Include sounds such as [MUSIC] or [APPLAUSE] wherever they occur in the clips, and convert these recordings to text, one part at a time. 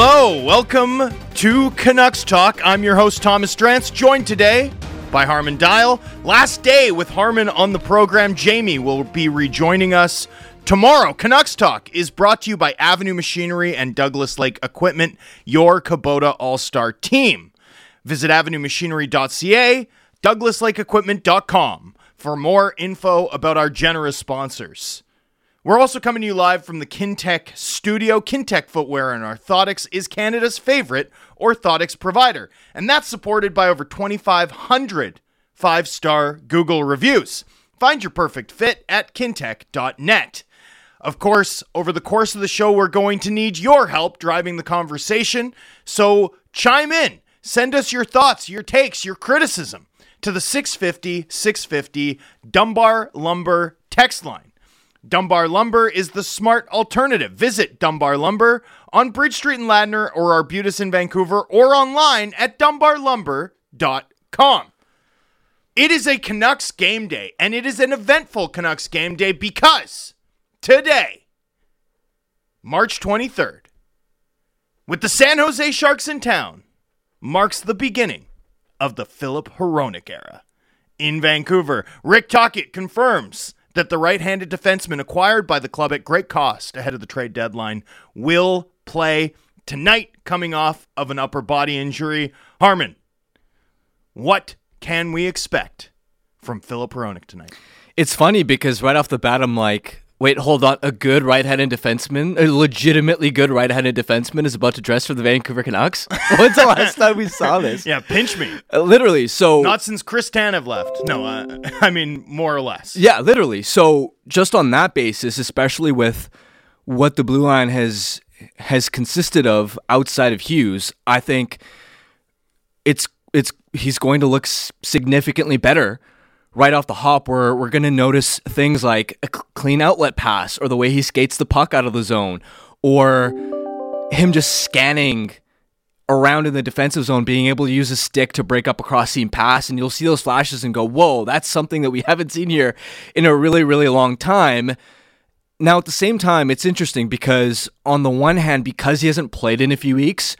Hello, welcome to Canucks Talk. I'm your host, Thomas Drance, joined today by Harman Dayal. Last day with Harman on the program. Jamie will be rejoining us tomorrow. Canucks Talk is brought to you by Avenue Machinery and Douglas Lake Equipment, your Kubota All Star team. Visit avenuemachinery.ca, douglaslakeequipment.com for more info about our generous sponsors. We're also coming to you live from the Kintec studio. Kintec Footwear and Orthotics is Canada's favorite orthotics provider, and that's supported by over 2,500 five star Google reviews. Find your perfect fit at kintec.net. Of course, over the course of the show, we're going to need your help driving the conversation, so chime in. Send us your thoughts, your takes, your criticism to the 650 650 Dunbar Lumber text line. Dunbar Lumber is the smart alternative. Visit Dunbar Lumber on Bridge Street in Ladner or Arbutus in Vancouver or online at dunbarlumber.com. It is a Canucks game day, and it is an eventful Canucks game day because today, March 23rd, with the San Jose Sharks in town, marks the beginning of the Filip Hronek era. In Vancouver, Rick Tocchet confirms that the right handed defenseman acquired by the club at great cost ahead of the trade deadline will play tonight, coming off of an upper body injury. Harman, what can we expect from Filip Hronek tonight? It's funny because right off the bat, I'm like, wait, hold on. A good right handed defenseman, a legitimately good right handed defenseman, is about to dress for the Vancouver Canucks? [LAUGHS] When's the last time we saw this? Yeah, pinch me. Uh, literally. So, Not since Chris Tanev left. No, uh, [LAUGHS] I mean, more or less. yeah, literally. So, just on that basis, especially with what the blue line has has consisted of outside of Hughes, I think it's it's he's going to look significantly better right off the hop. Where we're going to notice things like a clean outlet pass, or the way he skates the puck out of the zone, or him just scanning around in the defensive zone, being able to use his stick to break up a cross seam pass, and you'll see those flashes and go, "Whoa, that's something that we [LAUGHS] haven't seen here in a really, really long time." Now, at the same time, it's interesting because on the one hand, because he hasn't played in a few weeks,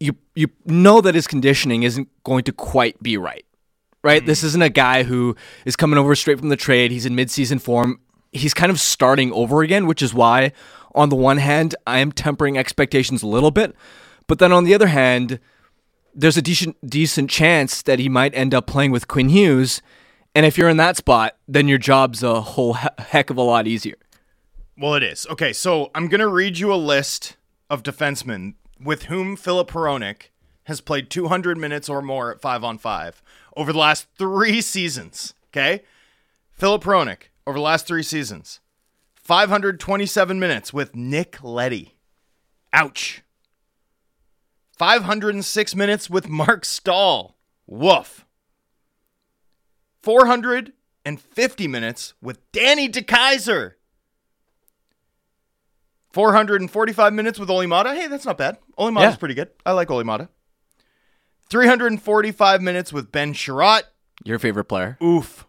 you you know that his conditioning isn't going to quite be right. Right? Mm-hmm. This isn't a guy who is coming over straight from the trade. He's in midseason form. He's kind of starting over again, which is why on the one hand, I am tempering expectations a little bit, but then on the other hand, there's a decent decent chance that he might end up playing with Quinn Hughes, and if you're in that spot, then your job's a whole he- heck of a lot easier. Well, it is. Okay, so I'm going to read you a list of defensemen with whom Filip Hronek has played 200 minutes or more at 5 on 5 over the last 3 seasons, okay? Filip Hronek over the last 3 seasons. 527 minutes with Nick Leddy. Ouch. 506 minutes with Marc Staal. Woof. 450 minutes with Danny DeKeyser. 445 minutes with Olli Maatta. Hey, that's not bad. Olli Maatta's Yeah. pretty good. I like Olli Maatta. 345 minutes with Ben Chiarot. Your favorite player? Oof.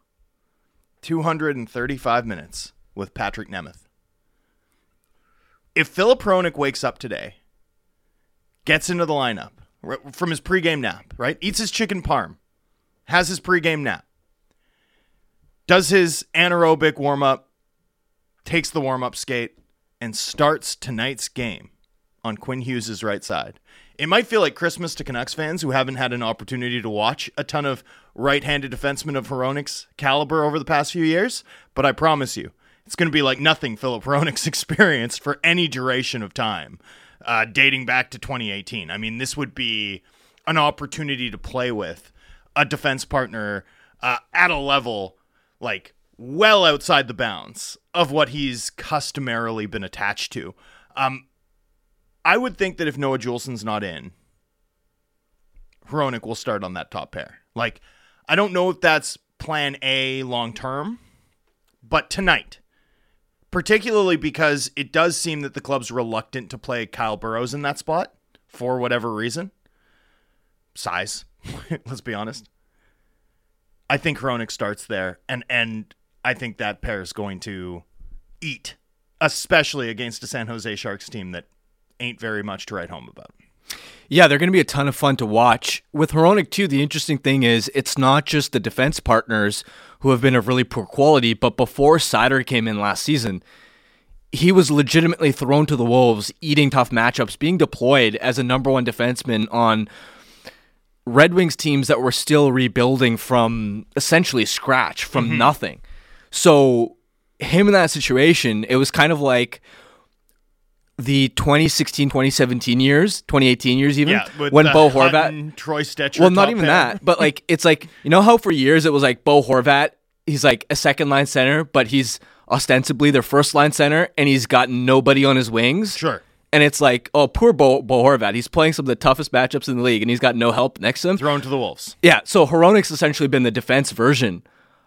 235 minutes with Patrick Nemeth. If Filip Hronek wakes up today, gets into the lineup from his pregame nap, right? Eats his chicken parm, has his pregame nap, does his anaerobic warm up, takes the warm up skate, and starts tonight's game on Quinn Hughes' right side. It might feel like Christmas to Canucks fans who haven't had an opportunity to watch a ton of right-handed defensemen of Hronek's caliber over the past few years, but I promise you, it's going to be like nothing Filip Hronek's [LAUGHS] experienced for any duration of time, uh, dating back to 2018. I mean, this would be an opportunity to play with a defense partner uh, at a level like well outside the bounds of what he's customarily been attached to. Um, I would think that if Noah Juulsen's not in, Hronek will start on that top pair. Like, I don't know if that's plan A long term, but tonight, particularly because it does seem that the club's reluctant to play Kyle Burroughs in that spot for whatever reason. Size, [LAUGHS] let's be honest. I think Hronek starts there, and and I think that pair is going to eat, especially against a San Jose Sharks team that ain't very much to write home about. Yeah, they're going to be a ton of fun to watch. With Hronek, too, the interesting thing is it's not just the defense partners who have been of really poor quality, but before Seider came in last season, he was legitimately thrown to the Wolves, eating tough matchups, being deployed as a number one defenseman on Red Wings teams that were still rebuilding from essentially scratch, from mm-hmm. nothing. So, him in that situation, it was kind of like the 2016 2017 years 2018 years even yeah, when Bo Horvat Troy Stecher well not even that but like [LAUGHS] it's like you know how for years it was like Bo Horvat he's like a second line center but he's ostensibly their first line center and he's got nobody on his wings. Sure. And it's like oh poor Bo, Bo Horvat he's playing some of the toughest matchups in the league and he's got no help next to him. Thrown to the wolves. Yeah so Hronek's essentially been the defense version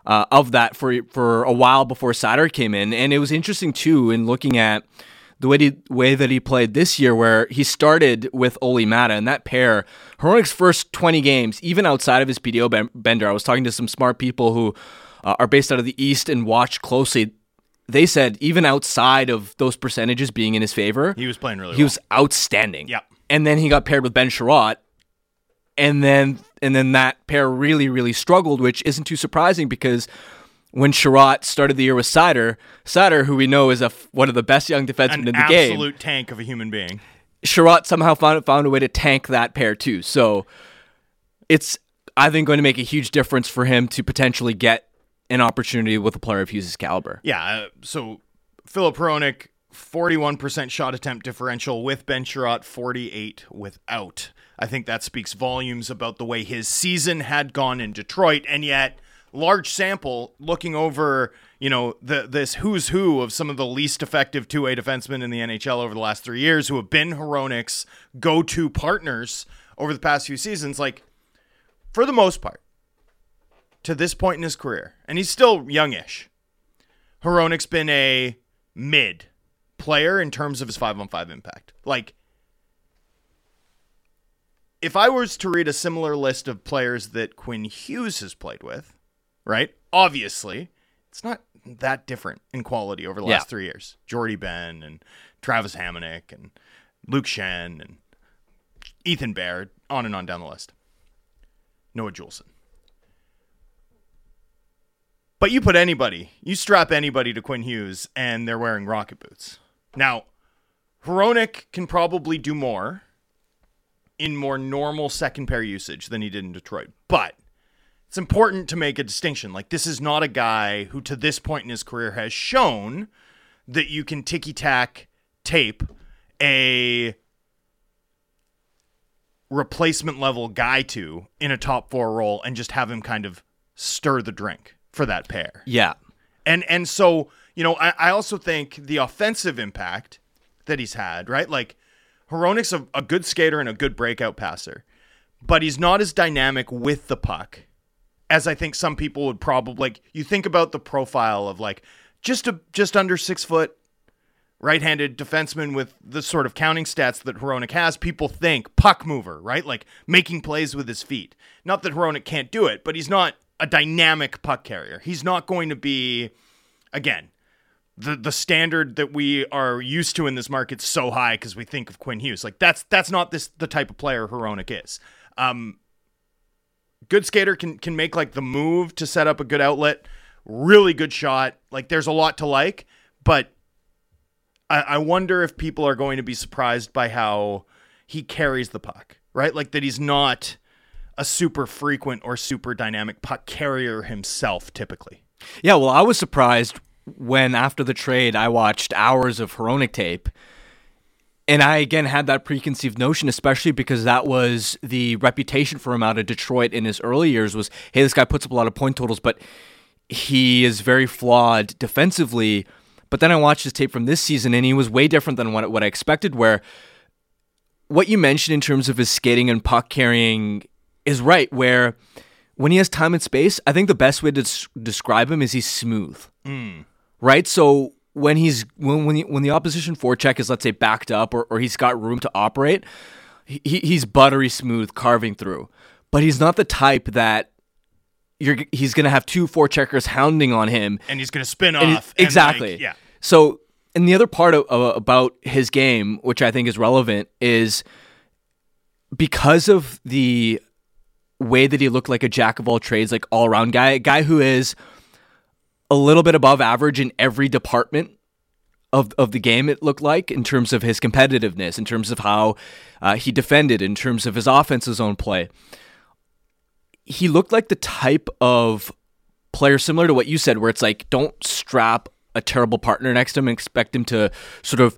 uh, of that for for a while before Seider came in and it was interesting too in looking at the way, he, way that he played this year, where he started with Olli Maatta, and that pair, Hronek's first 20 games, even outside of his PDO bender, I was talking to some smart people who uh, are based out of the East and watch closely. They said even outside of those percentages being in his favor, he was playing really. He well. was outstanding. Yeah, and then he got paired with Ben Chiarot, and then and then that pair really really struggled, which isn't too surprising because when Chiarot started the year with Seider, Seider, who we know is a, one of the best young defensemen An in the game, absolute tank of a human being. Chiarot somehow found found a way to tank that pair too. So it's I think going to make a huge difference for him to potentially get an opportunity with a player of Hughes' caliber. Yeah. Uh, so Filip Hronek, 41% shot attempt differential with Ben Chiarot, 48 without. I think that speaks volumes about the way his season had gone in Detroit, and yet large sample looking over, you know, the this who's who of some of the least effective two-way defensemen in the NHL over the last three years who have been Hronek's go-to partners over the past few seasons, like for the most part, to this point in his career, and he's still youngish. Hronek's been a mid player in terms of his five on five impact. Like if I was to read a similar list of players that Quinn Hughes has played with, right? Obviously, it's not that different in quality over the last yeah. three years. Jordie Benn and Travis Hamonic and Luke Schenn and Ethan Bear, on and on down the list. Noah Juulsen. But you put anybody, you strap anybody to Quinn Hughes, and they're wearing rocket boots. Now, Hronek can probably do more in more normal second pair usage than he did in Detroit. But it's important to make a distinction. Like, this is not a guy who, to this point in his career, has shown that you can ticky tack tape a replacement level guy to in a top four role and just have him kind of stir the drink for that pair. Yeah. And and so, you know, I, I also think the offensive impact that he's had, right? Like Hronek's a, a good skater and a good breakout passer, but he's not as dynamic with the puck as I think some people would probably like. You think about the profile of like just a just under six foot right-handed defenseman with the sort of counting stats that Hronek has, people think puck mover, right? Like making plays with his feet. Not that Hronek can't do it, but he's not a dynamic puck carrier. He's not going to be again, the the standard that we are used to in this market so high because we think of Quinn Hughes. Like that's that's not this the type of player Hronek is. Um, good skater can can make like the move to set up a good outlet. Really good shot. Like there's a lot to like, but I, I wonder if people are going to be surprised by how he carries the puck, right? Like that he's not a super frequent or super dynamic puck carrier himself typically. Yeah, well, I was surprised when after the trade I watched hours of Hronek tape and I again had that preconceived notion, especially because that was the reputation for him out of Detroit in his early years was, hey, this guy puts up a lot of point totals, but he is very flawed defensively. But then I watched his tape from this season, and he was way different than what what I expected. Where what you mentioned in terms of his skating and puck carrying is right. Where when he has time and space, I think the best way to des- describe him is he's smooth. Mm. Right. So when he's when when the, when the opposition forecheck is let's say backed up or, or he's got room to operate, he, he's buttery smooth carving through. But he's not the type that you're he's gonna have two forecheckers hounding on him. And he's gonna spin off exactly like, yeah. So and the other part of, of, about his game, which I think is relevant, is because of the way that he looked like a jack of all trades, like all around guy, a guy who is a little bit above average in every department of of the game. It looked like in terms of his competitiveness, in terms of how uh, he defended, in terms of his offense's zone play. He looked like the type of player similar to what you said, where it's like don't strap a terrible partner next to him and expect him to sort of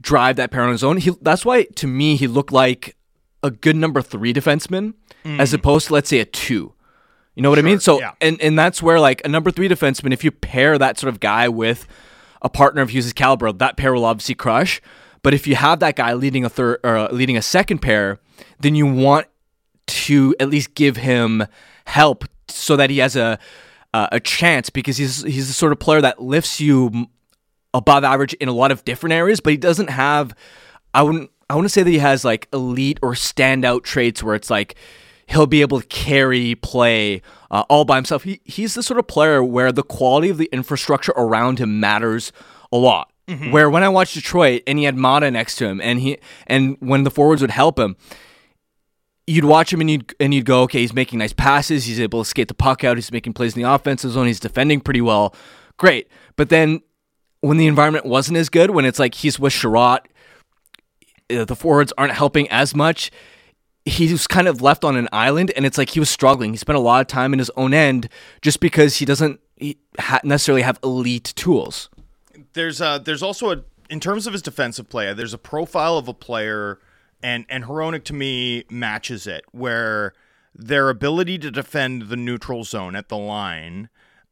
drive that pair on his own. He, that's why to me he looked like a good number three defenseman mm. as opposed to let's say a two. You know what sure, I mean? So yeah. and and that's where like a number three defenseman, if you pair that sort of guy with a partner of Hughes' caliber, that pair will obviously crush. But if you have that guy leading a third or uh, leading a second pair, then you want to at least give him help so that he has a uh, a chance because he's he's the sort of player that lifts you above average in a lot of different areas, but he doesn't have. I wouldn't. I want to say that he has like elite or standout traits where it's like he'll be able to carry play uh, all by himself. He, he's the sort of player where the quality of the infrastructure around him matters a lot. Mm-hmm. Where when I watched Detroit and he had Maatta next to him, and he and when the forwards would help him, you'd watch him and you'd and you'd go, okay, he's making nice passes, he's able to skate the puck out, he's making plays in the offensive zone, he's defending pretty well, great. But then when the environment wasn't as good, when it's like he's with Chiarot, uh, the forwards aren't helping as much he was kind of left on an island and it's like he was struggling. He spent a lot of time in his own end just because he doesn't necessarily have elite tools. There's uh there's also a in terms of his defensive play, there's a profile of a player and and Hronek to me matches it where their ability to defend the neutral zone at the line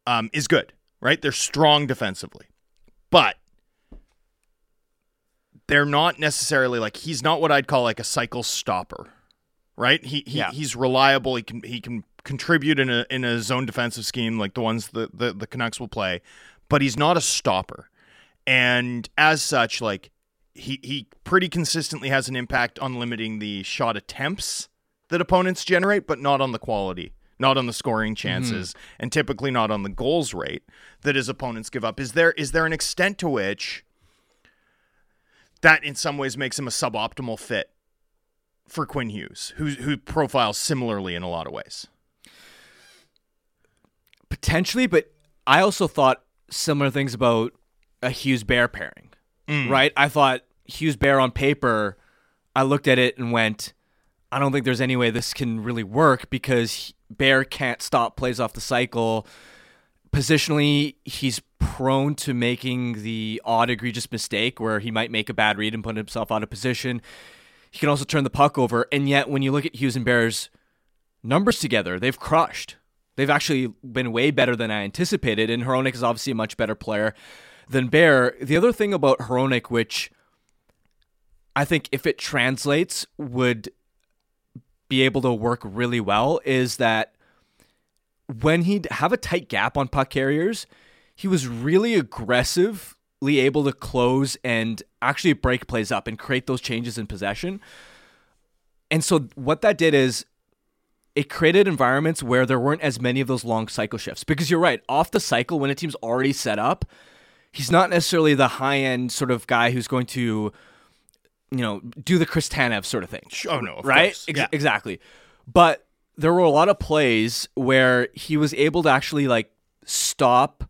um, is good, right? They're strong defensively. But they're not necessarily like he's not what I'd call like a cycle stopper, right? He, he yeah. he's reliable. He can he can contribute in a in a zone defensive scheme like the ones that the, the Canucks will play, but he's not a stopper. And as such, like he he pretty consistently has an impact on limiting the shot attempts that opponents generate, but not on the quality, not on the scoring mm-hmm. chances, mm-hmm. and typically not on the goals rate that his opponents give up. Is there is there an extent to which that in some ways makes him a suboptimal fit for Quinn Hughes, who who profiles similarly in a lot of ways. Potentially, but I also thought similar things about a Hughes Bear pairing. Mm. Right? I thought Hughes Bear on paper, I looked at it and went, I don't think there's any way this can really work because Bear can't stop plays off the cycle. Positionally, he's prone to making the odd egregious mistake where he might make a bad read and put himself out of position. He can also turn the puck over. And yet, when you look at Hughes and Bear's numbers together, they've crushed. They've actually been way better than I anticipated. And Hronek is obviously a much better player than Bear. The other thing about Hronek, which I think if it translates would be able to work really well, is that when he'd have a tight gap on puck carriers, he was really aggressive able to close and actually break plays up and create those changes in possession. And so what that did is it created environments where there weren't as many of those long cycle shifts. Because you're right, off the cycle when a team's already set up, he's not necessarily the high end sort of guy who's going to, you know, do the Chris Tanev sort of thing. Oh no, right? Ex- yeah. Exactly. But there were a lot of plays where he was able to actually like stop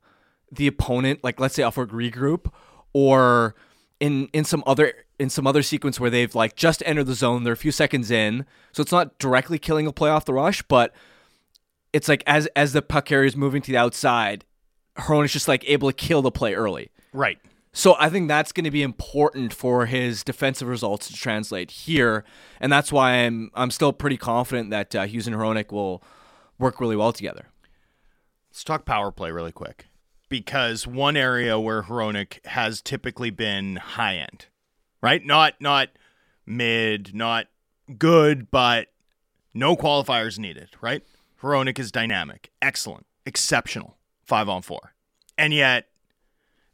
the opponent, like let's say off a regroup, or in in some other in some other sequence where they've like just entered the zone, they're a few seconds in, so it's not directly killing a play off the rush, but it's like as as the puck carrier is moving to the outside, Heron is just like able to kill the play early. Right. So I think that's going to be important for his defensive results to translate here, and that's why I'm I'm still pretty confident that uh, Hughes and Hronek will work really well together. Let's talk power play really quick because one area where Hronek has typically been high end, right? Not not mid, not good, but no qualifiers needed, right? Hronek is dynamic, excellent, exceptional, five on four. And yet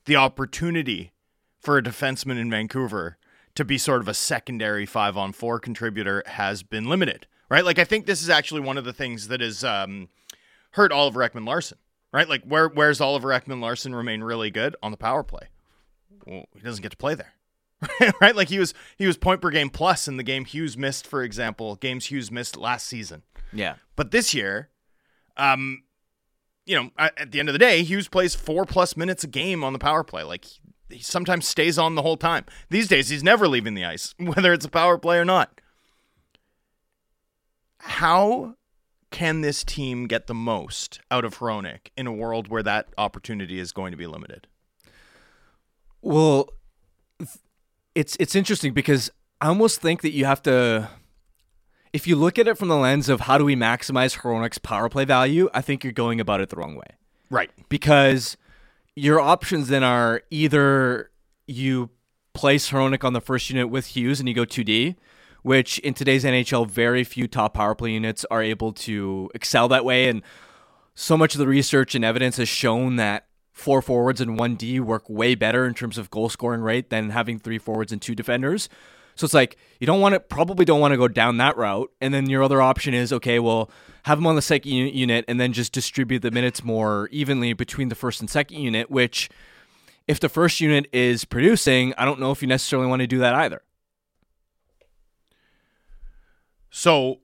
the opportunity for a defenseman in Vancouver to be sort of a secondary five on four contributor has been limited, right? Like I think this is actually one of the things that has um, hurt Oliver Ekman Larsson right? Like where where's Oliver Ekman Larsson remain really good on the power play, well, he doesn't get to play there. [LAUGHS] right? Like he was he was point per game plus in the game Hughes missed, for example, games Hughes missed last season. Yeah. But this year, um, you know, at, the end of the day, Hughes plays four plus minutes a game on the power play. Like he, he sometimes stays on the whole time. These days, he's never leaving the ice, [LAUGHS] whether it's a power play or not. How can this team get the most out of Hronek in a world where that opportunity is going to be limited? Well, it's it's interesting because I almost think that you have to if you look at it from the lens of how do we maximize Hronek's power play value, I think you're going about it the wrong way. Right. Because your options then are either you place Hronek on the first unit with Hughes and you go 2D, which in today's NHL, very few top power play units are able to excel that way. And so much of the research and evidence has shown that four forwards and one D work way better in terms of goal scoring rate than having three forwards and two defenders. So it's like you don't want to probably don't want to go down that route. And then your other option is okay, well, have them on the second unit and then just distribute the minutes more evenly between the first and second unit, which if the first unit is producing, I don't know if you necessarily want to do that either. So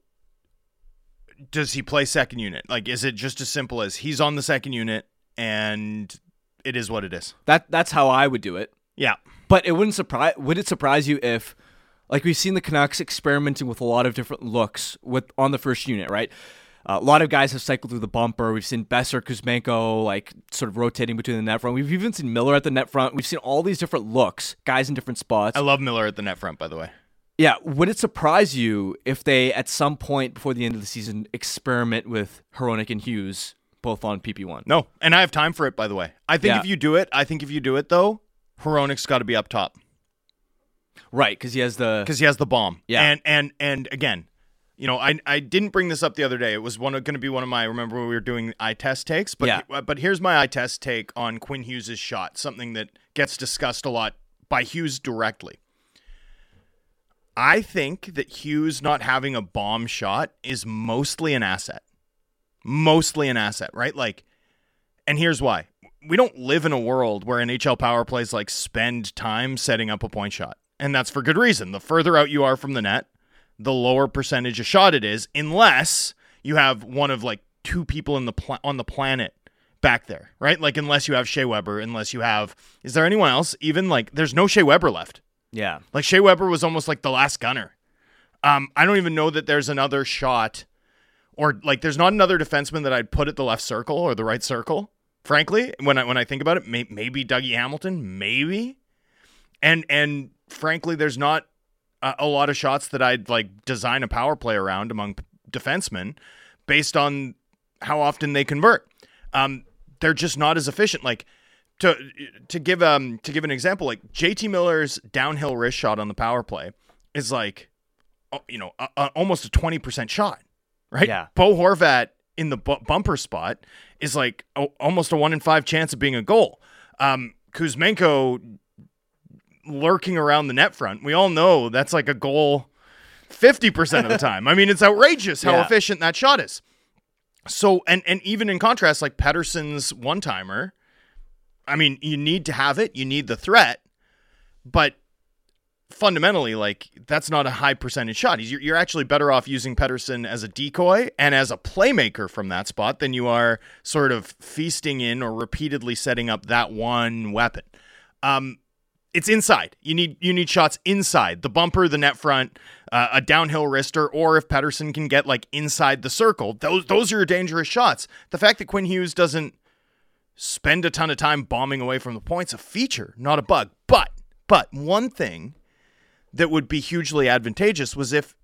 does he play second unit? Like is it just as simple as he's on the second unit and it is what it is? That that's how I would do it. Yeah. But it wouldn't surprise would it surprise you if like we've seen the Canucks experimenting with a lot of different looks with on the first unit, right? Uh, a lot of guys have cycled through the bumper. We've seen Boeser, Kuzmenko, like sort of rotating between the net front. We've even seen Miller at the net front. We've seen all these different looks, guys in different spots. I love Miller at the net front, by the way. Yeah, would it surprise you if they, at some point before the end of the season, experiment with Hronek and Hughes both on PP1? No, and I have time for it, by the way. I think Yeah. if you do it, I think if you do it though, Hronek's got to be up top Right, because he has the because he has the bomb. Yeah. and and and again, you know, I I didn't bring this up the other day. It was one going to be one of my. Remember when we were doing eye test takes? But Yeah. but here's my eye test take on Quinn Hughes' shot. Something that gets discussed a lot by Hughes directly. I think that Hughes not having a bomb shot is mostly an asset. Mostly an asset, right? Like, and here's why. We don't live in a world where NHL power plays like spend time setting up a point shot. And that's for good reason. The further out you are from the net, the lower percentage a shot it is, unless you have one of like two people in the pla- on the planet back there, right? Like unless you have Shea Weber, unless you have is there anyone else? Even like there's no Shea Weber left. Yeah. Like Shea Weber was almost like the last gunner. Um, I don't even know that there's another shot, or like there's not another defenseman that I'd put at the left circle or the right circle. Frankly, when I when I think about it, may, maybe Dougie Hamilton, maybe, and and frankly, there's not a, a lot of shots that I'd like design a power play around among defensemen based on how often they convert. Um, they're just not as efficient. Like to to give um to give an example, like JT Miller's downhill wrist shot on the power play is like, oh, you know, a, a, almost a twenty percent shot, right? Yeah. Bo Horvat in the bu- bumper spot is like a, almost a one in five chance of being a goal. Um, Kuzmenko lurking around the net front. We all know that's like a goal 50% of the time. I mean, it's outrageous how [LAUGHS] Yeah. efficient that shot is. So, and and even in contrast, like Pettersson's one timer, I mean, you need to have it, you need the threat, but fundamentally, like that's not a high percentage shot. You're, you're actually better off using Pettersson as a decoy and as a playmaker from that spot than you are sort of feasting in or repeatedly setting up that one weapon. Um, it's inside. You need you need shots inside the bumper, the net front, uh, a downhill wrister, or if Pettersson can get like inside the circle, those those are dangerous shots. The fact that Quinn Hughes doesn't spend a ton of time bombing away from the point's a feature, not a bug. But but one thing that would be hugely advantageous was if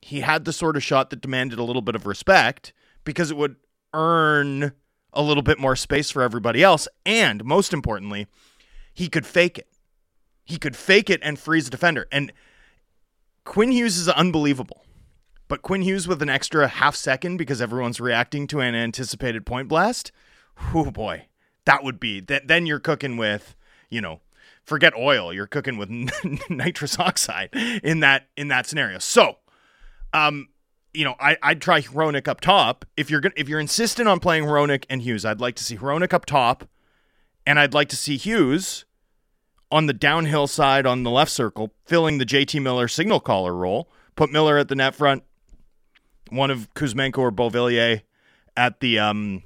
he had the sort of shot that demanded a little bit of respect because it would earn a little bit more space for everybody else, and most importantly, he could fake it. He could fake it and freeze a defender. And Quinn Hughes is unbelievable. But Quinn Hughes with an extra half second because everyone's reacting to an anticipated point blast, oh boy, that would be that. Then you're cooking with, you know, forget oil. You're cooking with [LAUGHS] nitrous oxide in that in that scenario. So, um, you know, I I'd try Hronek up top if you're gonna if you're insistent on playing Hronek and Hughes. I'd like to see Hronek up top, and I'd like to see Hughes on the downhill side on the left circle, filling the JT Miller signal caller role. Put Miller at the net front, one of Kuzmenko or Beauvillier at the um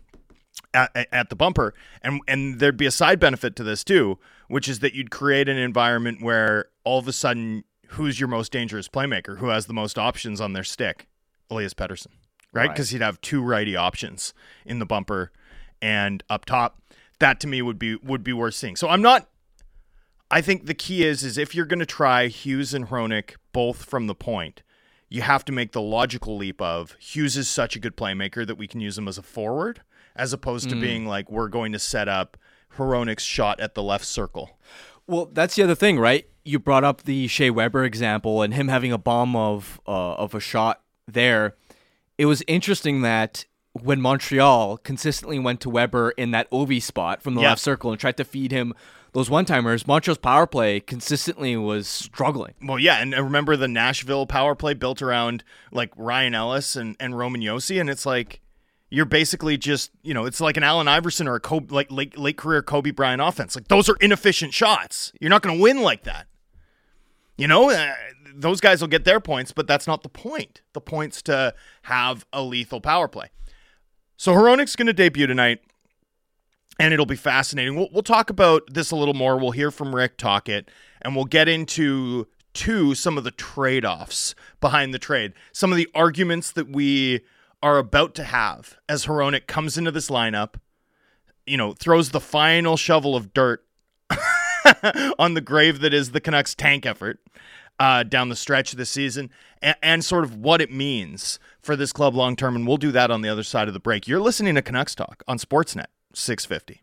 at, at the bumper, and and there'd be a side benefit to this too, which is that you'd create an environment where all of a sudden, who's your most dangerous playmaker? Who has the most options on their stick? Elias Pettersson, right? Because Right. he'd have two righty options in the bumper and up top. That to me would be would be worth seeing. So I'm not. I think the key is is if you're going to try Hughes and Hronek both from the point, you have to make the logical leap of Hughes is such a good playmaker that we can use him as a forward, as opposed to being like we're going to set up Hronek's shot at the left circle. Well, that's the other thing, right? You brought up the Shea Weber example and him having a bomb of uh, of a shot there. It was interesting that when Montreal consistently went to Weber in that Ovi spot from the left circle and tried to feed him those one timers, Montreal's power play consistently was struggling. Well, yeah, and I remember the Nashville power play built around like Ryan Ellis and, and Roman Josi, and it's like you're basically just you know it's like an Allen Iverson or a Kobe, like late late career Kobe Bryant offense. Like those are inefficient shots. You're not going to win like that. You know, uh, those guys will get their points, but that's not the point. The point's to have a lethal power play. So Hronek's going to debut tonight, and it'll be fascinating. We'll, we'll talk about this a little more. We'll hear from Rick Tocchet, and we'll get into to some of the trade-offs behind the trade, some of the arguments that we are about to have as Hronek comes into this lineup. You know, throws the final shovel of dirt [LAUGHS] on the grave that is the Canucks tank effort uh, down the stretch of this season and, and sort of what it means for this club long term. And we'll do that on the other side of the break. You're listening to Canucks Talk on Sportsnet 650.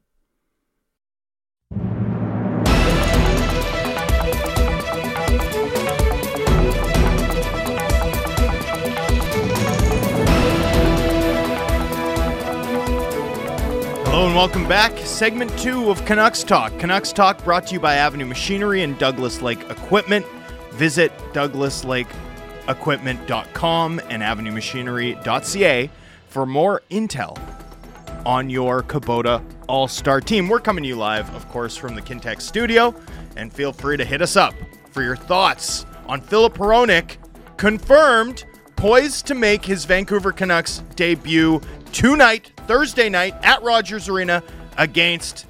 Hello and welcome back. Segment two of Canucks Talk. Canucks Talk brought to you by Avenue Machinery and Douglas Lake Equipment. Visit douglaslakeequipment.com and avenuemachinery.ca for more intel on your Kubota All Star team. We're coming to you live, of course, from the Kintex studio, and feel free to hit us up for your thoughts on Filip Hronek, confirmed, poised to make his Vancouver Canucks debut tonight, Thursday night, at Rogers Arena against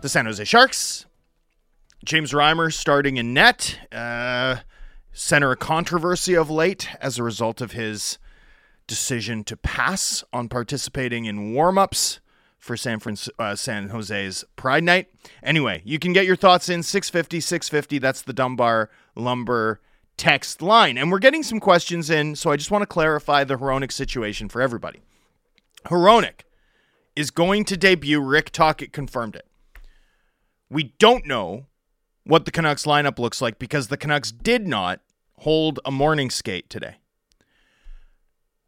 the San Jose Sharks. James Reimer starting in net. Uh, center of controversy of late as a result of his decision to pass on participating in warm-ups for San Francisco, uh, San Jose's Pride Night. Anyway, you can get your thoughts in 650 650. That's the Dunbar Lumber text line. And we're getting some questions in, so I just want to clarify the Hronek situation for everybody. Hronek is going to debut. Rick Tocchet confirmed it. We don't know what the Canucks lineup looks like because the Canucks did not hold a morning skate today.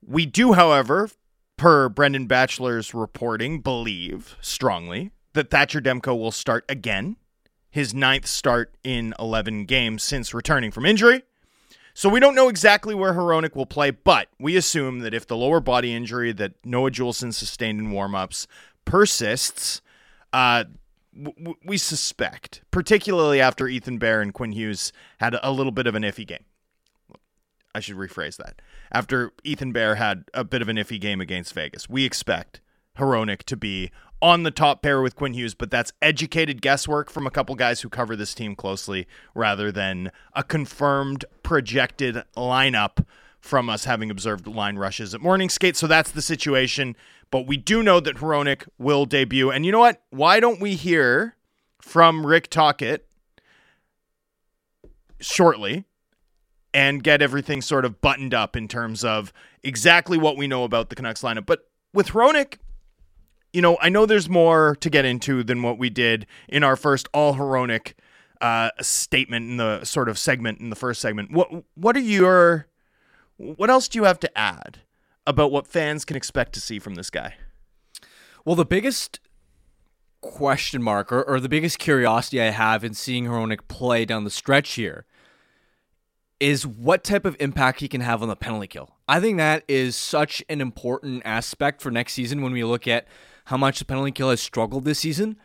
We do, however, per Brendan Batchelor's reporting, believe strongly that Thatcher Demko will start again, his ninth start in 11 games since returning from injury. So we don't know exactly where Hronek will play, but we assume that if the lower body injury that Noah Juulsen sustained in warmups persists, uh, w- we suspect, particularly after Ethan Bear and Quinn Hughes had a little bit of an iffy game. I should rephrase that. After Ethan Bear had a bit of an iffy game against Vegas, we expect Hronek to be on the top pair with Quinn Hughes, but that's educated guesswork from a couple guys who cover this team closely rather than a confirmed projected lineup from us having observed line rushes at morning skate. So that's the situation. But we do know that Hronek will debut. And you know what? Why don't we hear from Rick Tocchet shortly and get everything sort of buttoned up in terms of exactly what we know about the Canucks lineup. But with Hronek, you know, I know there's more to get into than what we did in our first all Hronek uh, statement in the sort of segment in the first segment. What what are your what else do you have to add about what fans can expect to see from this guy? Well, the biggest question mark or, or the biggest curiosity I have in seeing Hronek play down the stretch here is what type of impact he can have on the penalty kill. I think that is such an important aspect for next season when we look at how much the penalty kill has struggled this season.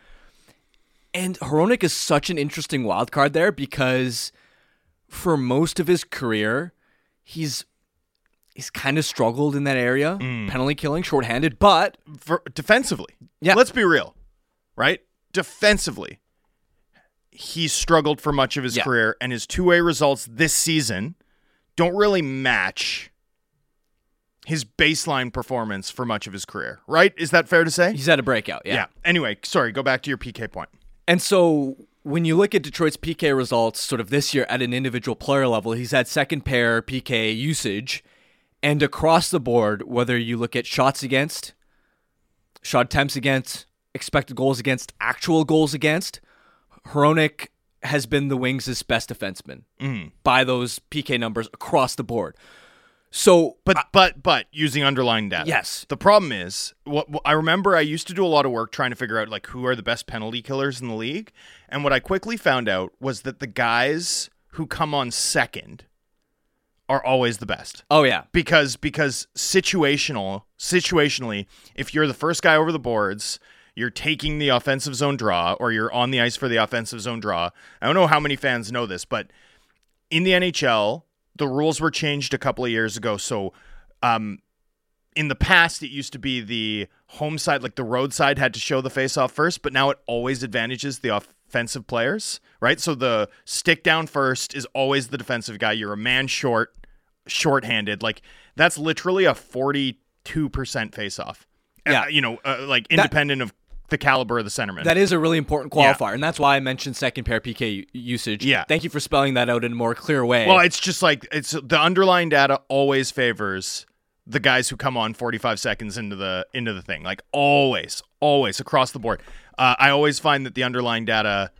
And Hronik is such an interesting wild card there because for most of his career, he's he's kind of struggled in that area, mm. penalty killing, shorthanded, but For defensively, Yeah. Let's be real, right? Defensively, he's struggled for much of his Yeah. career, and his two-way results this season don't really match his baseline performance for much of his career. Right? Is that fair to say? he's had a breakout. Yeah. yeah. Anyway, sorry. Go back to your PK point. And so when you look at Detroit's PK results sort of this year at an individual player level, he's had second pair PK usage. And across the board, whether you look at shots against, shot attempts against, expected goals against, actual goals against, Hronik has been the Wings' best defenseman mm. by those PK numbers across the board. So, But but but using underlying data. Yes. The problem is what, what I remember I used to do a lot of work trying to figure out like who are the best penalty killers in the league, and what I quickly found out was that the guys who come on second are always the best. oh yeah, Because because situational situationally, if you're the first guy over the boards, you're taking the offensive zone draw or you're on the ice for the offensive zone draw. I don't know how many fans know this, but in the NHL, the rules were changed a couple of years ago. So, um, in the past, it used to be the home side, like the roadside, had to show the face off first, but now it always advantages the offensive players, right? So the stick down first is always the defensive guy. You're a man short, short-handed. Like that's literally a 42% face off. Yeah. you know, uh, like independent of the caliber of the centerman. that is a really important qualifier, and that's why I mentioned second pair PK usage. Yeah. thank you for spelling that out in a more clear way. Well, it's just like it's the underlying data always favors the guys who come on 45 seconds into the into the thing. Like always, always across the board. Uh, I always find that the underlying data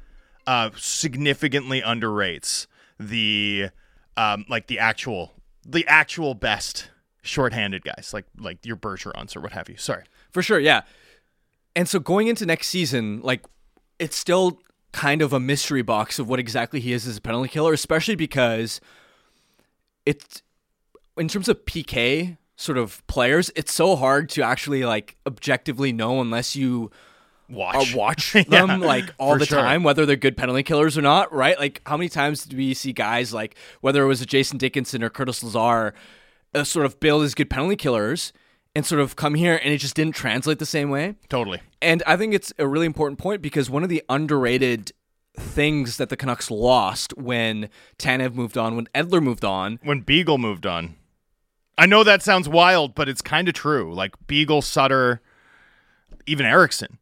uh, significantly underrates the um, like the actual the actual best shorthanded guys, like like your Bergerons or what have you. Sorry. For sure, yeah. And so going into next season, like it's still kind of a mystery box of what exactly he is as a penalty killer, especially because it's in terms of PK sort of players, it's so hard to actually like objectively know unless you Watch. uh, [LAUGHS] watch Yeah, them like all the sure. time, whether they're good penalty killers or not, right? Like how many times do we see guys like whether it was a Jason Dickinson or Curtis Lazar, uh, sort of billed as good penalty killers and sort of come here and it just didn't translate the same way. Totally. And I think it's a really important point because one of the underrated things that the Canucks lost when Tanev moved on, when Edler moved on, when Beagle moved on. I know that sounds wild, but it's kind of true. Like Beagle, Sutter, even Eriksson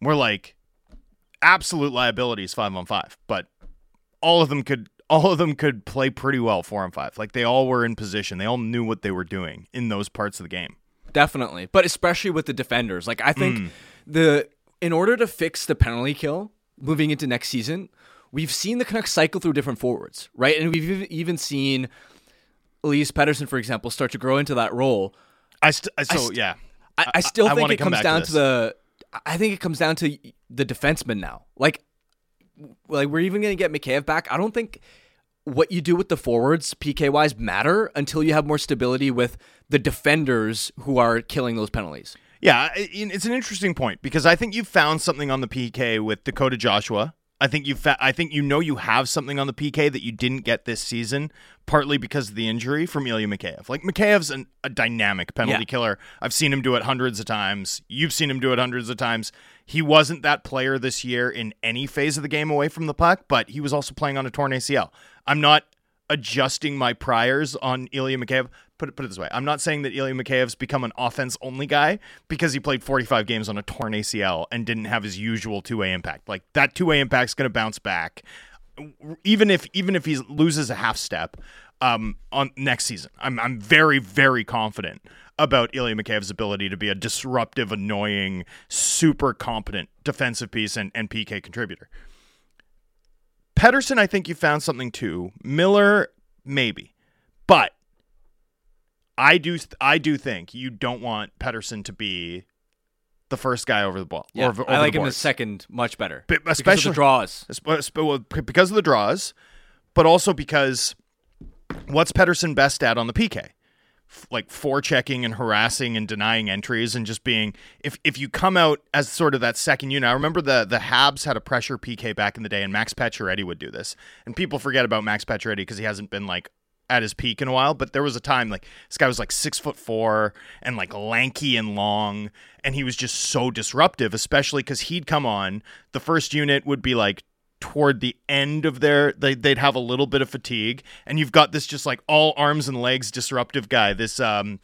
were like absolute liabilities five on five, but all of them could all of them could play pretty well four on five. Like they all were in position. They all knew what they were doing in those parts of the game. Definitely, but especially with the defenders. Like I think mm. the in order to fix the penalty kill moving into next season, we've seen the Canucks cycle through different forwards, right? And we've even seen Elias Pettersson, for example, start to grow into that role. I st- so st- yeah. I, I still I think it come comes back to down to, the. I think it comes down to the defenseman now. Like, like we're even going to get Mikheyev back. I don't think what you do with the forwards, PK wise, matter until you have more stability with the defenders who are killing those penalties. Yeah, it's an interesting point because I think you found something on the PK with Dakota Joshua. I think you fa- I think you know you have something on the PK that you didn't get this season, partly because of the injury from Ilya Mikheyev. Like Mikheyev's an, a dynamic penalty Yeah. killer. I've seen him do it hundreds of times. You've seen him do it hundreds of times. He wasn't that player this year in any phase of the game away from the puck, but he was also playing on a torn ACL. I'm not adjusting my priors on Ilya Mikheyev. Put it, put it this way. I'm not saying that Ilya Mikheyev's become an offense only guy because he played 45 games on a torn ACL and didn't have his usual two-way impact. Like that two-way impact's going to bounce back even if even if he loses a half step um, on next season. I'm I'm very very confident about Ilya Mikheyev's ability to be a disruptive, annoying, super competent defensive piece and, and PK contributor. Pettersson, I think you found something too. Miller, maybe, but I do I do think you don't want Pettersson to be the first guy over the ball. Yeah, over, over I like the him as second much better, But because of especially- the draws. Espe- spe- well, p- because of the draws, but also because what's Pettersson best at on the PK? like forechecking and harassing and denying entries and just being if if you come out as sort of that second unit. I remember the the Habs had a pressure PK back in the day, and Max Pacioretty would do this, and people forget about Max Pacioretty because he hasn't been like at his peak in a while, but there was a time like this guy was like six foot four and like lanky and long, and he was just so disruptive, especially because he'd come on. The first unit would be like toward the end of their they, they'd have a little bit of fatigue and you've got this just like all arms and legs disruptive guy this um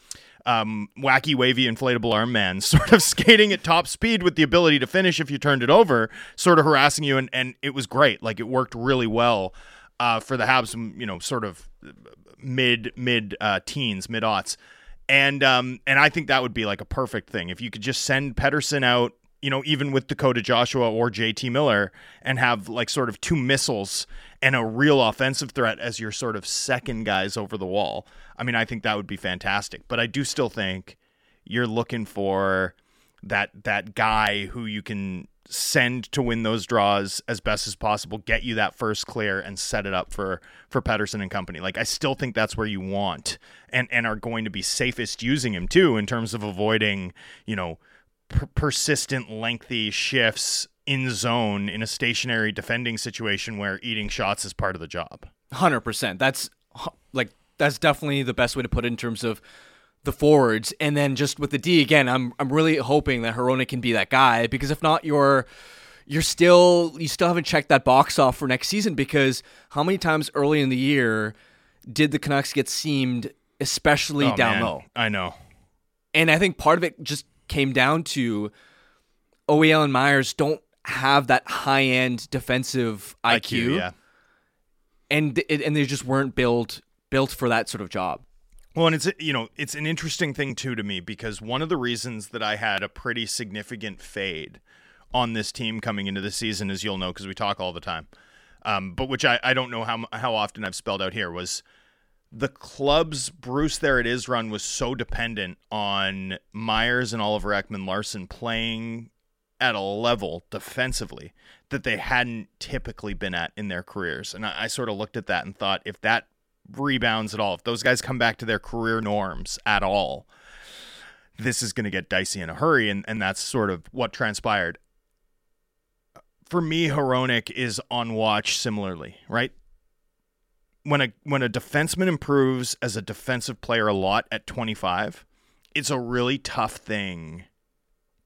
um, wacky, wavy, inflatable arm man, [LAUGHS] sort of skating at top speed with the ability to finish if you turned it over, sort of harassing you, and, and it was great. Like it worked really well uh, for the Habs, you know, sort of mid mid uh, teens, mid aughts, and um, and I think that would be like a perfect thing if you could just send Pedersen out, you know, even with Dakota Joshua or JT Miller, and have like sort of two missiles and a real offensive threat as your sort of second guys over the wall. I mean, I think that would be fantastic. But I do still think you're looking for that that guy who you can send to win those draws as best as possible, get you that first clear, and set it up for for Pettersson and company. Like I still think that's where you want and and are going to be safest using him too in terms of avoiding you know per- persistent lengthy shifts in zone in a stationary defending situation where eating shots is part of the job. Hundred percent. That's like that's definitely the best way to put it in terms of the forwards, and then just with the D again, I'm I'm really hoping that Hronek can be that guy because if not, you're you're still you still haven't checked that box off for next season because how many times early in the year did the Canucks get seamed, especially Oh, down man. low? I know. And I think part of it just came down to OEL and Myers don't have that high end defensive IQ, yeah. and and they just weren't built built for that sort of job. Well, and it's you know it's an interesting thing too to me because one of the reasons that I had a pretty significant fade on this team coming into the season, as you'll know, because we talk all the time, um, but which I, I don't know how how often I've spelled out here was the club's Bruce There It Is run was so dependent on Myers and Oliver Ekman Larsson playing at a level defensively that they hadn't typically been at in their careers. And I, I sort of looked at that and thought if that rebounds at all, if those guys come back to their career norms at all, this is going to get dicey in a hurry. And, and that's sort of what transpired. For me, Hronek is on watch similarly, right? When a when a defenseman improves as a defensive player a lot at 25, it's a really tough thing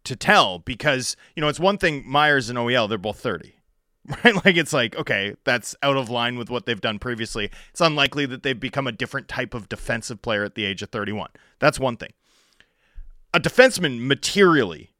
to tell because you know it's one thing Myers and OEL they're both 30 [LAUGHS] right? Like it's like okay that's out of line with what they've done previously. It's unlikely that they've become a different type of defensive player at the age of 31 that's one thing. A defenseman materially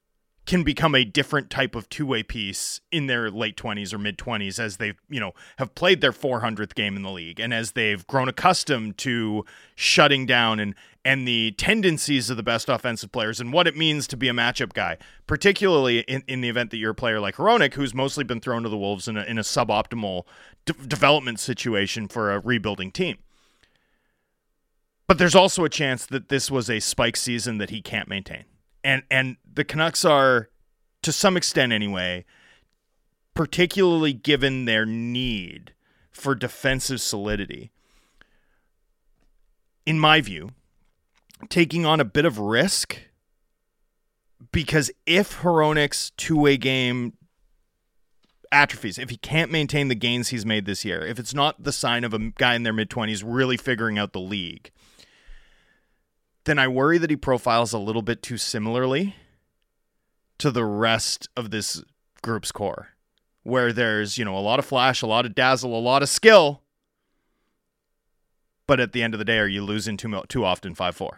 can become a different type of two-way piece in their late 20s or mid 20s as they you know have played their 400th game in the league and as they've grown accustomed to shutting down and and the tendencies of the best offensive players and what it means to be a matchup guy particularly in, in the event that you're a player like Hronek who's mostly been thrown to the wolves in a, in a suboptimal de- development situation for a rebuilding team. But there's also a chance that this was a spike season that he can't maintain and and the Canucks are to some extent anyway particularly given their need for defensive solidity. In my view taking on a bit of risk because if Hronek's two-way game atrophies, if he can't maintain the gains he's made this year, if it's not the sign of a guy in their mid-20s really figuring out the league, then I worry that he profiles a little bit too similarly to the rest of this group's core, where there's, you know, a lot of flash, a lot of dazzle, a lot of skill. But at the end of the day, are you losing too too often 5-4?